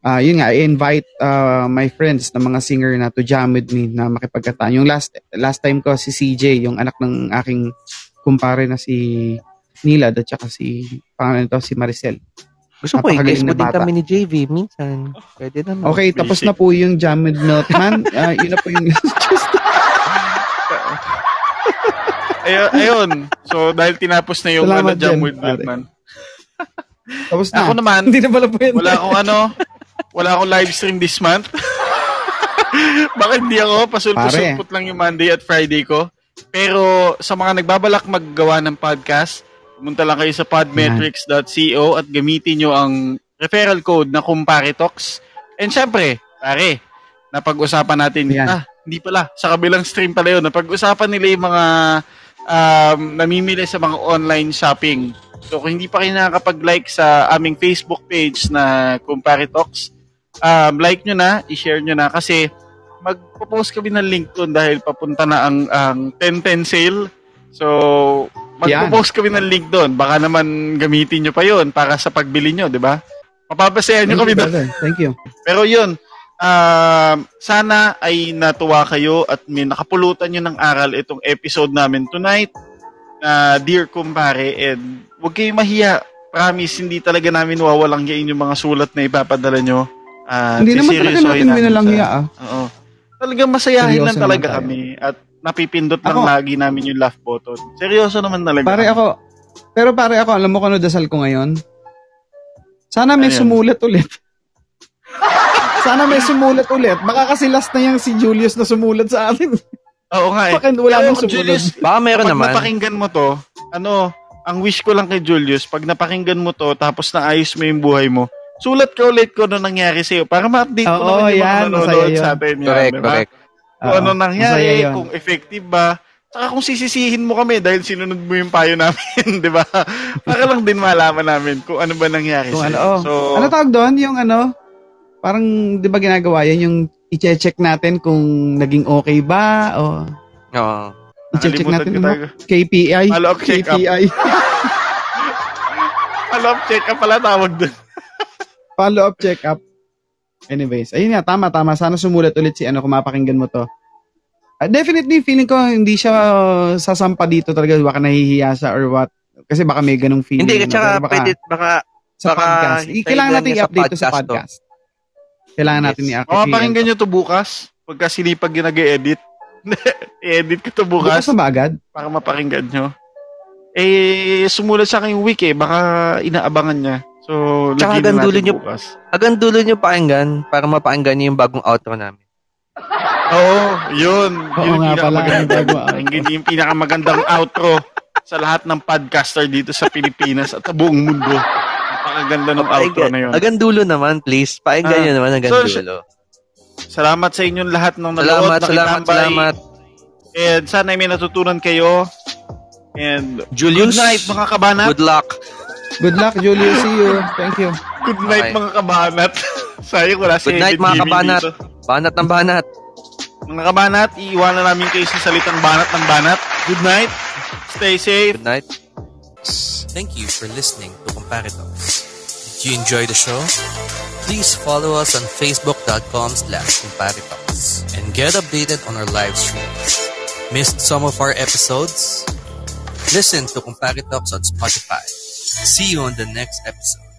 Ah, yun nga, I invite ah, my friends na mga singer na to jam with me na makipagkataan. Yung last last time ko si CJ, yung anak ng aking kumpare na si Nilad at saka si pangalan nito si Maricel. Gusto ko i-guess Napakagaling mo na din bata. kami ni JV minsan. Pwede naman. Okay, tapos na po yung Jam with Milkman. Ah, yun na po yung Ayun, ayun. So, dahil tinapos na yung Salamat, ano, Jam with. Milkman. tapos na. Ako naman, Hindi na pala po yun. wala akong ano, wala akong live stream this month. Bakit hindi ako? Pasulput-sulput lang yung Monday at Friday ko. Pero sa mga nagbabalak maggawa ng podcast, pumunta lang kayo sa podmetrics.co at gamitin nyo ang referral code na Comparitox. And syempre, pare, napag-usapan natin, Yan. ah, hindi pala, sa kabilang stream pala yun, napag-usapan nila yung mga um, namimili sa mga online shopping. So, kung hindi pa kayo nakakapag-like sa aming Facebook page na Comparitox, um, like nyo na, i-share nyo na kasi magpo-post kami ng link doon dahil papunta na ang, ang 10-10 sale. So, magpo-post kami ng link doon. Baka naman gamitin nyo pa yon para sa pagbili nyo, di ba? Mapapasayan nyo kami doon. Thank you. Pero yun, um, sana ay natuwa kayo at may nakapulutan nyo ng aral itong episode namin tonight. na Dear Kumpare, and huwag kayong mahiya. Promise, hindi talaga namin wawalang yain yung mga sulat na ipapadala nyo. Ah, Hindi naman talaga natin hiya ah. Oo. Talagang masayahin Seryoso lang talaga tayo. kami at napipindot lang Ako- lagi namin yung laugh button. Seryoso naman talaga. Pare ako, pero pare ako, alam mo kung ano dasal ko ngayon? Sana may Ano yun? sumulat ulit. Sana may sumulat ulit. Baka kasi last na yung si Julius na sumulat sa atin. Oo nga eh. Bakit wala Pero, nang sumunod? Julius, Baka meron Kapag naman. napakinggan mo to, ano, ang wish ko lang kay Julius, pag napakinggan mo to, tapos naayos mo yung buhay mo, sulat ka ulit ko ano nangyari sa'yo para ma-update mo Oo, naman yung mga yan, nanonood sa atin. yan, Correct, ba? correct. Kung ano nangyari, kung effective ba, Saka kung sisisihin mo kami dahil sinunod mo yung payo namin, di ba? Para lang din malaman namin kung ano ba nangyari Kung sa'yo. ano, oh. So, ano tawag doon? Yung ano, parang, di ba ginagawa yan? Yung i-check natin kung naging okay ba o Oo. i-check nakalimutan natin ano? talaga. KPI. Follow-up check-up. KPI. Follow-up check up pala tawag doon. Follow-up check-up. Anyways, ayun nga, tama, tama. Sana sumulat ulit si ano, kung mapakinggan mo to. Ah, definitely, feeling ko hindi siya uh, sasampa dito talaga. Baka nahihiya siya or what. Kasi baka may ganong feeling. Hindi, pero baka pwede, baka, sa baka podcast. hintayin Kailangan lang natin niya sa i-update to sa podcast to. podcast. Kailangan natin Yes. i-update. O, pakinggan nyo to bukas. Pagka sinipag yung nag-edit. I-edit ko to Bukas bukas na ba agad? para mapakinggan nyo. Eh, sumulat sa akin yung week eh. Baka inaabangan niya. So, Tsaka gandulo natin nyo- bukas. hanggang dulo nyo pakinggan para mapakinggan niyo yung bagong outro namin. Oo, yun. Oo yun yung nga pala, pinakamagandang- yung pinakamagandang outro sa lahat ng podcaster dito sa Pilipinas at sa buong mundo. Napakaganda ng outro na yun. Hanggang dulo naman, please. Pakinggan Ah, nyo naman hanggang so, dulo. Salamat sa inyong lahat ng nanood, Salamat, salamat, nakitambay. salamat. And sana may natutunan kayo. And Julius, good night mga kabanat. good luck. Good luck, Julius. See you. Thank you. Good night Okay. mga kabanat. Sayang wala si Good night, mga kabanat. dito. Banat ng banat. Mga kabanat, iiwanan namin kayo sa salitang banat ng banat. Good night. Stay safe. Good night. Thank you for listening to. Did you enjoy the show? Please follow us on facebook.com slash Comparitalks and get updated on our live streams. Missed some of our episodes? Listen to Comparitalks on Spotify. See you on the next episode.